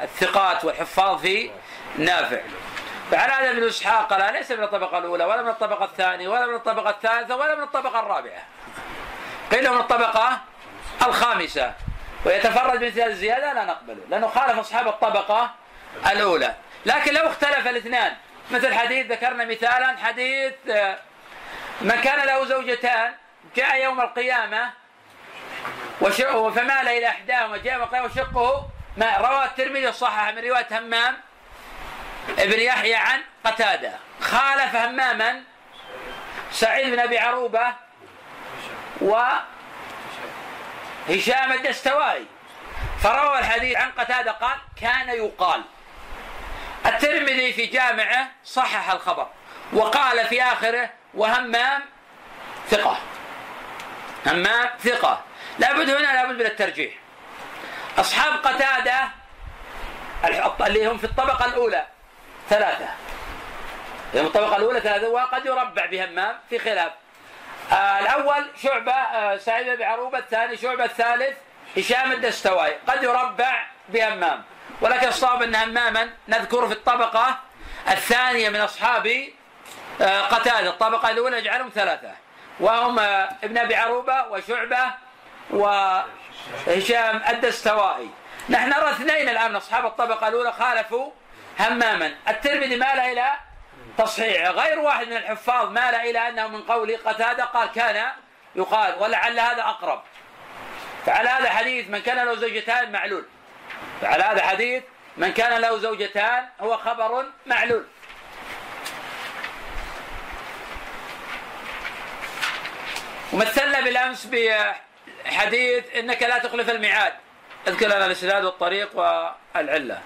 الثقات والحفاظ في نافع. فعلى هذا ابن إسحاق لا ليس من الطبقة الأولى ولا من الطبقة الثانية ولا من الطبقة الثالثة ولا من الطبقة الرابعة؟ قيل من الطبقة الخامسة. ويتفرد بمثل الزياده لا نقبله لأنه خالف أصحاب الطبقة الأولى. لكن لو اختلف الاثنان مثل حديث ذكرنا مثالا حديث آه، من كان له زوجتان جاء يوم القيامة فمال إلى إحداهما جاء يوم القيامه وشقه ما رواه الترمذي الصحح من رواية همام ابن يحيى عن قتادة. خالف هماما سعيد بن أبي عروبة وهشام الدستوائي. فروى الحديث عن قتادة قال كان يقال. الترمذي في جامعه صحح الخبر وقال في آخره وهمام ثقة. همام ثقة. لابد هنا لابد من الترجيح. أصحاب قتادة اللي هم في الطبقة الأولى ثلاثة. هم الطبقه الأولى ثلاثة. وقد يربع بهمام في خلاف. آه الأول شعبة آه سعيد بن عروبة الثاني شعبة الثالث هشام الدستوائي. قد يربع بهمام. ولكن الصواب أن هماما نذكره في الطبقة الثانية من أصحاب آه قتادة. الطبقة الأولى نجعلهم ثلاثة. وهم ابن أبي عروبة وشعبة وهشام الدستوائي. نحن نرى اثنين الآن. من أصحاب الطبقة الأولى خالفوا هماما. الترمذي مال إلى تصحيح غير واحد من الحفاظ مال إلى أنه من قول قتادة قال كان يقال ولعل هذا أقرب. فعلى هذا حديث من كان له زوجتان معلول. فعلى هذا حديث من كان له زوجتان هو خبر معلول. ومثلنا بالأمس بحديث إنك لا تخلف الميعاد. اذكر لنا الإسناد والطريق والعلة.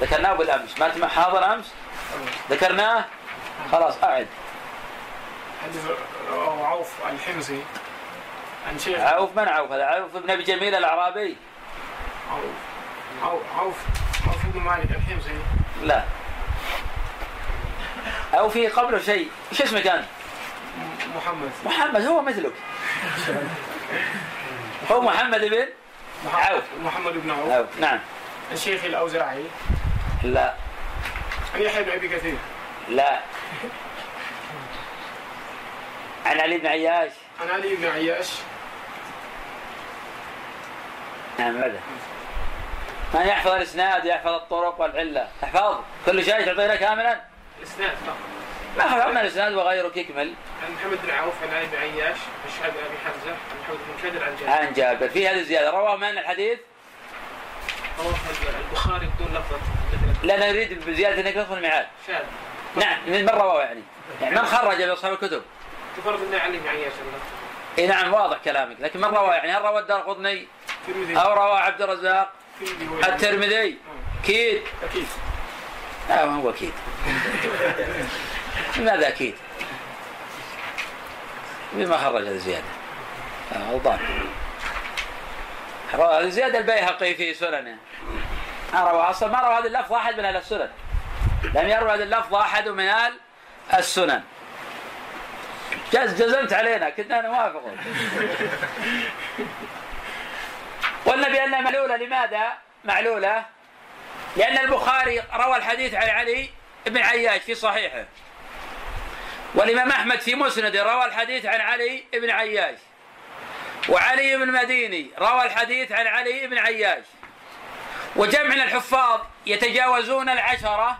ذكرناه بالأمس. ما انت حاضر أمس؟ ذكرناه؟ خلاص أعد. حديث عوف الحمصي عن شيخ. عوف من عوف هذا؟ عوف بن أبي جميل الاعرابي عوف. عوف عوف. بن مالك الحمصي لا. أو في قبله شيء. إيش اسمه كان؟ محمد. محمد هو مثلك. هو محمد بن عوف. محمد بن عوف. عوف نعم. عن شيخ الأوزاعي. لا. عن يحيى بن ابي كثير؟ لا. عن علي بن عياش. عن علي بن عياش. نعم ماذا؟ من يحفظ الإسناد يحفظ الطرق والعلة. احفظ كل شيء تعطينا كاملا؟ الإسناد فقط. ما حفظ. أما الإسناد وغيرك يكمل. عن محمد بن عوف عن علي بن عياش. عن شعيب بن أبي حمزة عن محمد بن كدر عن جابر. عن جابر. في هذه الزياده رواه من الحديث؟ رواه البخاري بدون لفظه لا نريد بزيادة إنك تدخل الميعاد. شاذ. نعم من رواه يعني. يعني من خرج باصحاب الكتب. تفرد ان علي عياش اللفظ إي نعم واضح كلامك. لكن من رواه يعني؟ هل روى الدار قطني؟ أو روى عبد الرزاق؟ الترمذي. أكيد. أكيد. لا ما هو أكيد. لماذا أكيد؟ بما خرج هذه الزياده آه، غلطان روى هذه زيادة البيهقي في سننه. ما روى أصلا ما روى هذه اللفظه احد من أهل السنن. لم يروي هذه اللفظه احد من أهل السنن. جز جزمت علينا كنا نوافقه قلنا بأنها معلولة لماذا؟ معلولة؟ لأن البخاري روى الحديث عن علي بن عياش في صحيحه. والإمام أحمد في مسنده روى الحديث عن علي بن عياش. وعلي بن مديني روى الحديث عن علي بن عياش. وجمع من الحفاظ يتجاوزون العشرة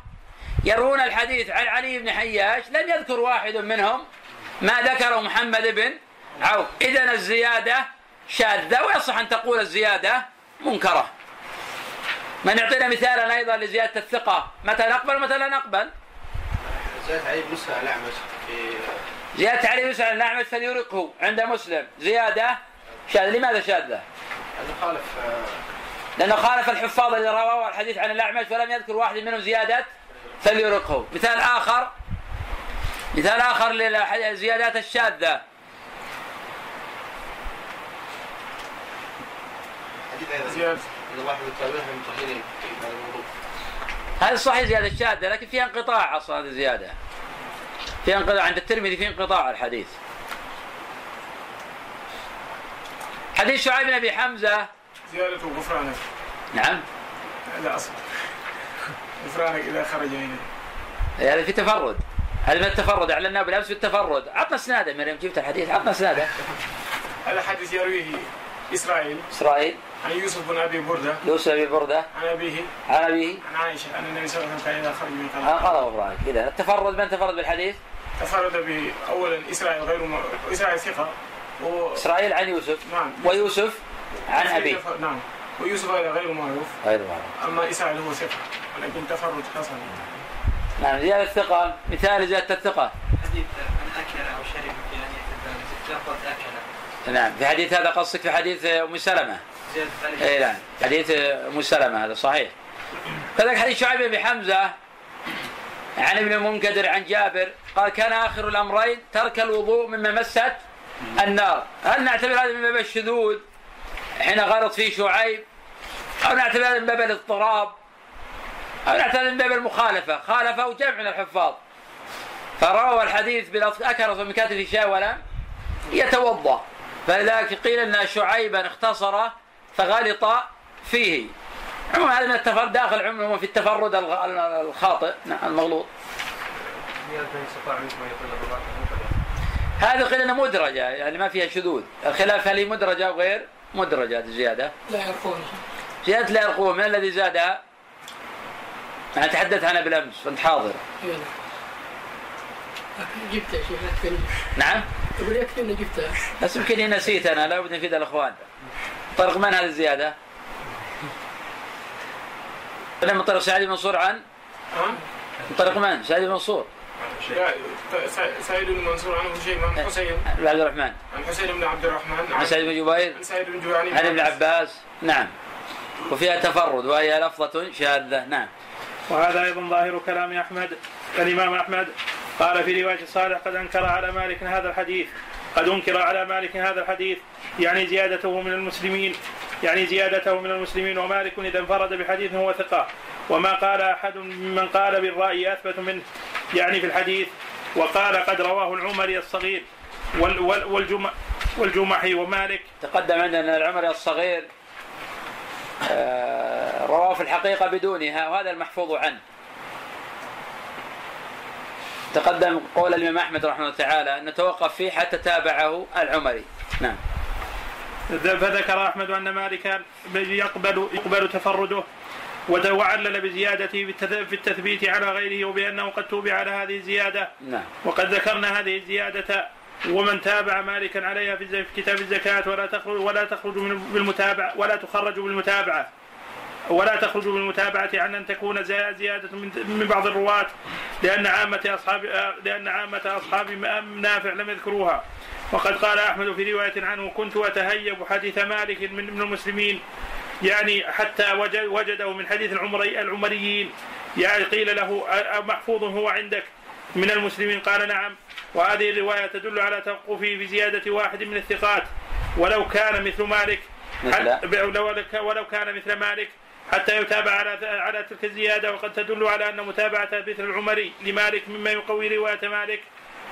يروون الحديث عن علي بن حياش لم يذكر واحد منهم ما ذكره محمد بن عوف. إذا الزيادة شاذة ويصح أن تقول الزيادة منكرة. من يعطينا مثالا أيضا لزيادة الثقة متى نقبل ومتى لا نقبل؟ زاد علي بن مسلم الأعمش في زيادة علي يسأل الأعمش فليرقه عند مسلم. زيادة شاذة. لماذا شاذة؟ أنه خالف لأنه خالف الحفاظ الذي رواه الحديث عن الأعمش ولم يذكر واحد منهم زيادة فليرقه. مثال آخر مثال آخر للزيادات الشاذة. هذا صحيح زيادة شاذة لكن فيها انقطاع أصلا هذه الزيادة. فيها انقطاع عند الترمذي في انقطاع الحديث. حديث شعيب بن أبي حمزة زيادة غفرانك. نعم. لا أصل غفرانك إذا خرج إليه هذا في تفرد هذا من التفرد. أعلناه بالأمس في التفرد. عطنا اسناده مريم جبت الحديث؟ عطنا اسناده هذا حديث يرويه إسرائيل. إسرائيل. عن يوسف بن أبي بردة. يوسف بن بردة. عن أبيه. عن أبيه. عن عائشة. أن النبي صلى الله عليه وسلم كان إذا خرج من قلبه. قضى غفرانك. إذا التفرد من تفرد بالحديث؟ تفرد به أولا إسرائيل غير م... إسرائيل ثقة. و... إسرائيل عن يوسف. نعم. ويوسف؟ عن أبيه. نعم. ويوسف هذا غير معروف. غير معروف. أما إسرائيل هو ثقة ولكن تفرد حصل. نعم زيادة الثقة مثال زيادة الثقة. حديث من أكل أو شرب في ان يتبادل لفظ أكل. نعم في حديث هذا قصدك في حديث أم سلمة. اي نعم حديث أم سلمة هذا صحيح. كذلك حديث شعيب بن حمزة عن ابن المنكدر عن جابر قال كان آخر الأمرين ترك الوضوء مما مست النار. هل نعتبر هذا من باب الشذوذ؟ حين غلط فيه شعيب أو نعتبر هذا من باب الاضطراب أو نعتبر من باب المخالفة. خالفه جمع من الحفاظ. فروى الحديث بلفظ اكل من كتف شاء ولم يتوضأ. فلذلك قيل إن شعيبا اختصر فغلط فيه. عموما هذا من التفرد داخل عموما في التفرد الخاطئ. نعم، المغلوط. أن هذه قيل انها مدرجة يعني ما فيها شذوذ. الخلاف هل هي مدرجة أو غير؟ مدرجه هذه الزياده لا يعرفون زيادة لا يرقوه من الذي زادها؟ أنا تحدثت عنها بالأمس كنت حاضر. جبتها شيخ لا تكلم. نعم؟ يقول يكفي إني جبتها بس يمكن نسيت أنا لا بد نفيد الأخوان. طرق من هذه الزيادة؟ من طريق سعيد بن منصور عن؟ ها؟ من طريق من؟ سعيد بن منصور. سعيد بن منصور عنه شيء عن حسين. بن عبد الرحمن. عن حسين بن عبد الرحمن عن سعيد بن جبير. عن سعيد بن جوعني عن ابن عباس. نعم. وفيها تفرد وهي لفظة شاذة. نعم. وهذا أيضا ظاهر كلام أحمد الامام أحمد. قال في رواية صالح قد أنكر على مالك هذا الحديث. قد انكر على مالك هذا الحديث يعني زيادته من المسلمين يعني زيادته من المسلمين ومالك إذا انفرد بحديث هو ثقة. وما قال أحد ممن قال بالرأي أثبت منه يعني في الحديث وقال قد رواه العمري الصغير وال وال والجمع والجمحي ومالك. تقدم عندنا العمري الصغير آه، رواه في الحقيقة بدونها وهذا المحفوظ عنه. تقدم قول الإمام أحمد رحمه الله تعالى أن نتوقف فيه حتى تابعه العمري. نعم. فذكر أحمد أن مالكا يقبل يقبل تفرده وعلل بزيادته في التثبيت على غيره وبأنه قد توبع على هذه الزيادة. نعم. وقد ذكرنا هذه الزيادة ومن تابع مالكا عليها في كتاب الزكاة ولا تخرج ولا تخرج من بالمتابعه ولا تخرج بالمتابعة. ولا تخرج بالمتابعة عن أن تكون زي- زيادة من بعض الرواة لأن عامة أصحاب لأن عامة أصحاب نافع لم يذكروها. وقد قال أحمد في رواية عنه كنت أتهيب حديث مالك من من المسلمين. يعني حتى وجد وجده من حديث العمري العمريين. يعني قيل له محفوظ هو عندك من المسلمين. قال نعم. وهذه الرواية تدل على توقفه بزيادة واحد من الثقات. ولو كان مثل مالك ولو كان مثل مالك حتى يتابع على على تلك الزيادة وقد تدل على أن متابعة مثل العمري لمالك مما يقوي رواية مالك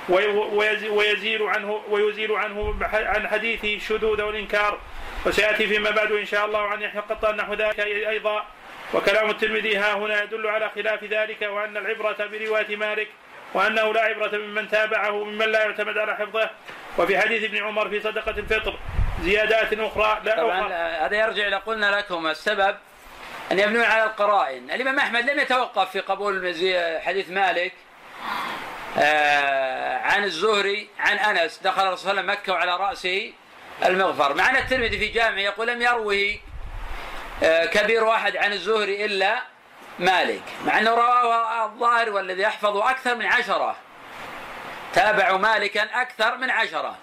وي- ويزي- ويزيل عنه ويزيل عنه عن حديثه الشذوذ والإنكار. وسيأتي فيما بعد إن شاء الله عن يحيى القطان نحو ذلك أيضا. وكلام الترمذي ها هنا يدل على خلاف ذلك وأن العبرة برواية مالك وأنه لا عبرة ممن تابعه ممن لا يعتمد على حفظه. وفي حديث ابن عمر في صدقة الفطر زيادات أخرى لا طبعا أخرى. آه، هذا يرجع إلى قلنا لكم السبب أن يبنون على القرائن. الإمام أحمد لم يتوقف في قبول حديث مالك آه، عن الزهري عن أنس. دخل الرسول صلى الله عليه وسلم مكة وعلى رأسه المغفر. مع أن الترمذي في جامعه يقول لم يروه آه، كبير واحد عن الزهري إلا مالك مع أنه رواه الظاهر والذي يحفظ أكثر من عشرة. تابعوا مالكا أكثر من عشرة.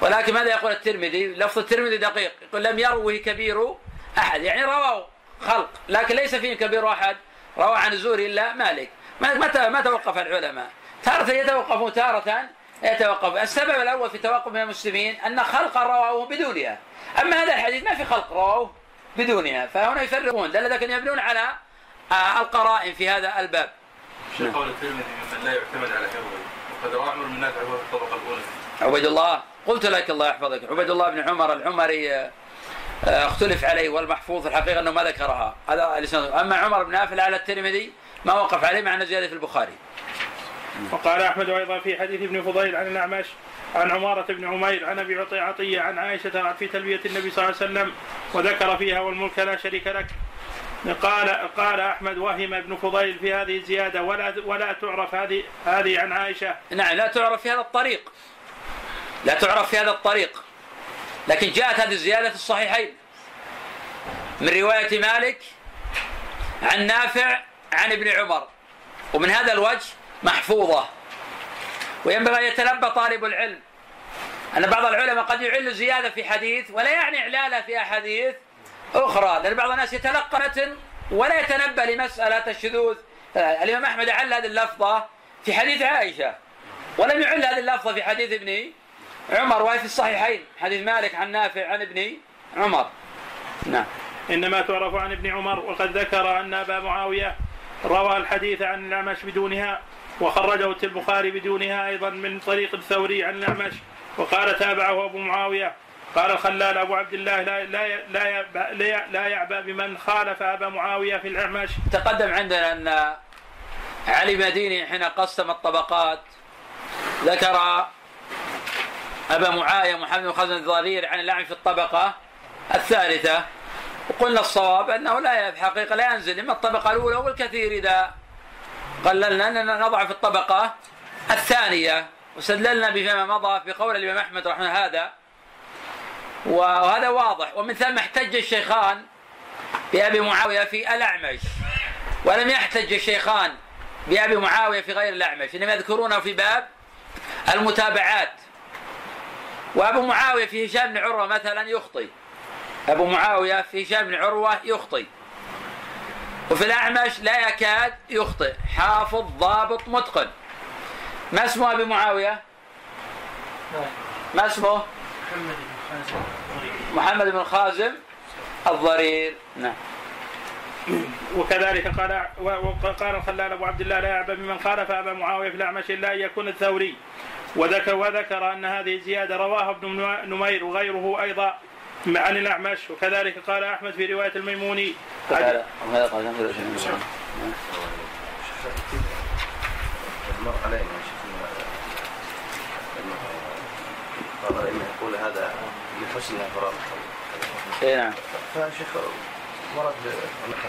ولكن ماذا يقول الترمذي؟ لفظ الترمذي دقيق. يقول لم يروه كبير أحد. يعني رواه خلق. لكن ليس فيهم كبير أحد روى عن الزهري إلا مالك. متى ما توقف العلماء. تارة يتوقفون تارة يتوقف. السبب الأول في توقف المسلمين أن خلقا رواه بدونها. أما هذا الحديث ما في خلق رواه بدونها. فهنا يفرقون. لكن يبنون على آه، القرائن في هذا الباب. شيخ قول الترمذي ممن لا يعتمد على حفظه وقد روى عمر بن نافع وهو الطبقة الأولى. عبيد الله قلت لك الله يحفظك. عبيد الله بن عمر العمري آه، اختلف عليه والمحفوظ الحقيقة أنه ما ذكرها. هذا أما عمر بن نافع على الترمذي ما وقف عليه مع أنه زياده في البخاري. وقال أحمد أيضا في حديث ابن فضيل عن الأعمش عن عمارة بن عمير عن أبي عطية عطية عن عائشة في تلبية النبي صلى الله عليه وسلم وذكر فيها والملك لا شريك لك. قال قال أحمد وهم ابن فضيل في هذه الزيادة ولا ولا تعرف هذه هذه عن عائشة. نعم لا تعرف في هذا الطريق. لا تعرف في هذا الطريق. لكن جاءت هذه الزيادة في الصحيحين. من رواية مالك عن نافع عن ابن عمر. ومن هذا الوجه محفوظة. وينبغي أن يتنبه طالب العلم. أن بعض العلماء قد يعل زيادة في حديث ولا يعني اعلاله في أحاديث أخرى. لأن بعض الناس يتلقى متن ولا يتنبه لمسألة الشذوذ. الإمام أحمد عل هذه اللفظة في حديث عائشة. ولم يعل هذه اللفظة في حديث ابن عمر وهي في الصحيحين. حديث مالك عن نافع عن ابن عمر. نعم. إنما تعرف عن ابن عمر وقد ذكر أن أبا معاوية روى الحديث عن الأعمش بدونها وخرجه البخاري بدونها أيضا من طريق الثوري عن الأعمش وقال تابعه أبو معاوية قال الخلال أبو عبد الله لا لا لا يعبأ, لا يعبأ بمن خالف أبا معاوية في الأعمش. تقدم عندنا أن علي مديني حين قسم الطبقات ذكر أبا معاوية محمد بن خزن الضرير عن الاعمش في الطبقة الثالثة. وقلنا الصواب أنه لا في الحقيقة لا ينزل إما الطبقة الأولى والكثير إذا قللنا أننا نضع في الطبقة الثانية. واستدللنا بما مضى في قول الإمام أحمد رحمه هذا. وهذا واضح. ومن ثم احتج الشيخان بأبي معاوية في الأعمش. ولم يحتج الشيخان بأبي معاوية في غير الأعمش. إنما يذكرونه في باب المتابعات. وأبو معاوية في هشام بن عروة مثلا يخطي. أبو معاوية في هشام بن عروة يخطي. وفي الأعمش لا يكاد يخطئ. حافظ ضابط متقن. ما اسمه أبي معاوية؟ ما اسمه؟ محمد بن خازم الضرير. نعم. وكذلك قال وقال الخلال أبو عبد الله لا يعبى بمن خالف أبا معاوية في الأعمش إلا أن يكون الثوري. وذكر وذكر أن هذه الزيادة رواها ابن نمير وغيره أيضا عن الأعمش وكذلك قال أحمد في رواية الميموني مر علينا قال انه يقول هذا من حسن الفراغ اي نعم. فشيخ يقول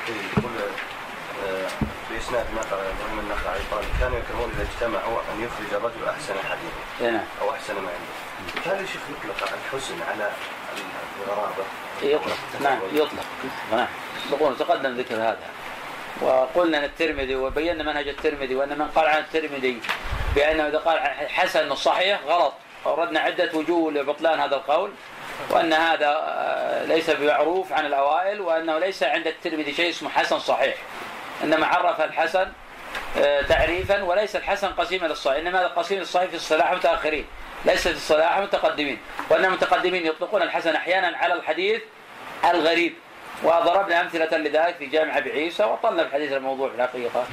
في إسناد نقل إبراهيم النخعي قال كان يكرهون إذا اجتمعوا أن يخرج الرجل أحسن حديثا نعم. أو أحسن ما عنده. هل يا شيخ يطلق الحسن على الغرابة؟ يطلق. نعم يطلق. نعم. يطلقون تقدم ذكر هذا. وقلنا أن الترمذي وبينا منهج الترمذي وأن من قال عن الترمذي بأنه إذا قال حسن صحيح غلط. وردنا عدة وجوه لبطلان هذا القول. وأن هذا آه، ليس بمعروف عن الأوائل وأنه ليس عند الترمذي شيء اسمه حسن صحيح. إنما عرف الحسن آه، تعريفا وليس الحسن قسيما للصحيح إنما هذا قسيم للصحيح في الصلاح متأخرين ليس في الصلاح متقدمين وأن المتقدمين يطلقون الحسن أحيانا على الحديث الغريب وضربنا أمثلة لذلك في جامع أبي عيسى وطلنا الحديث الموضوع في الحقيقة.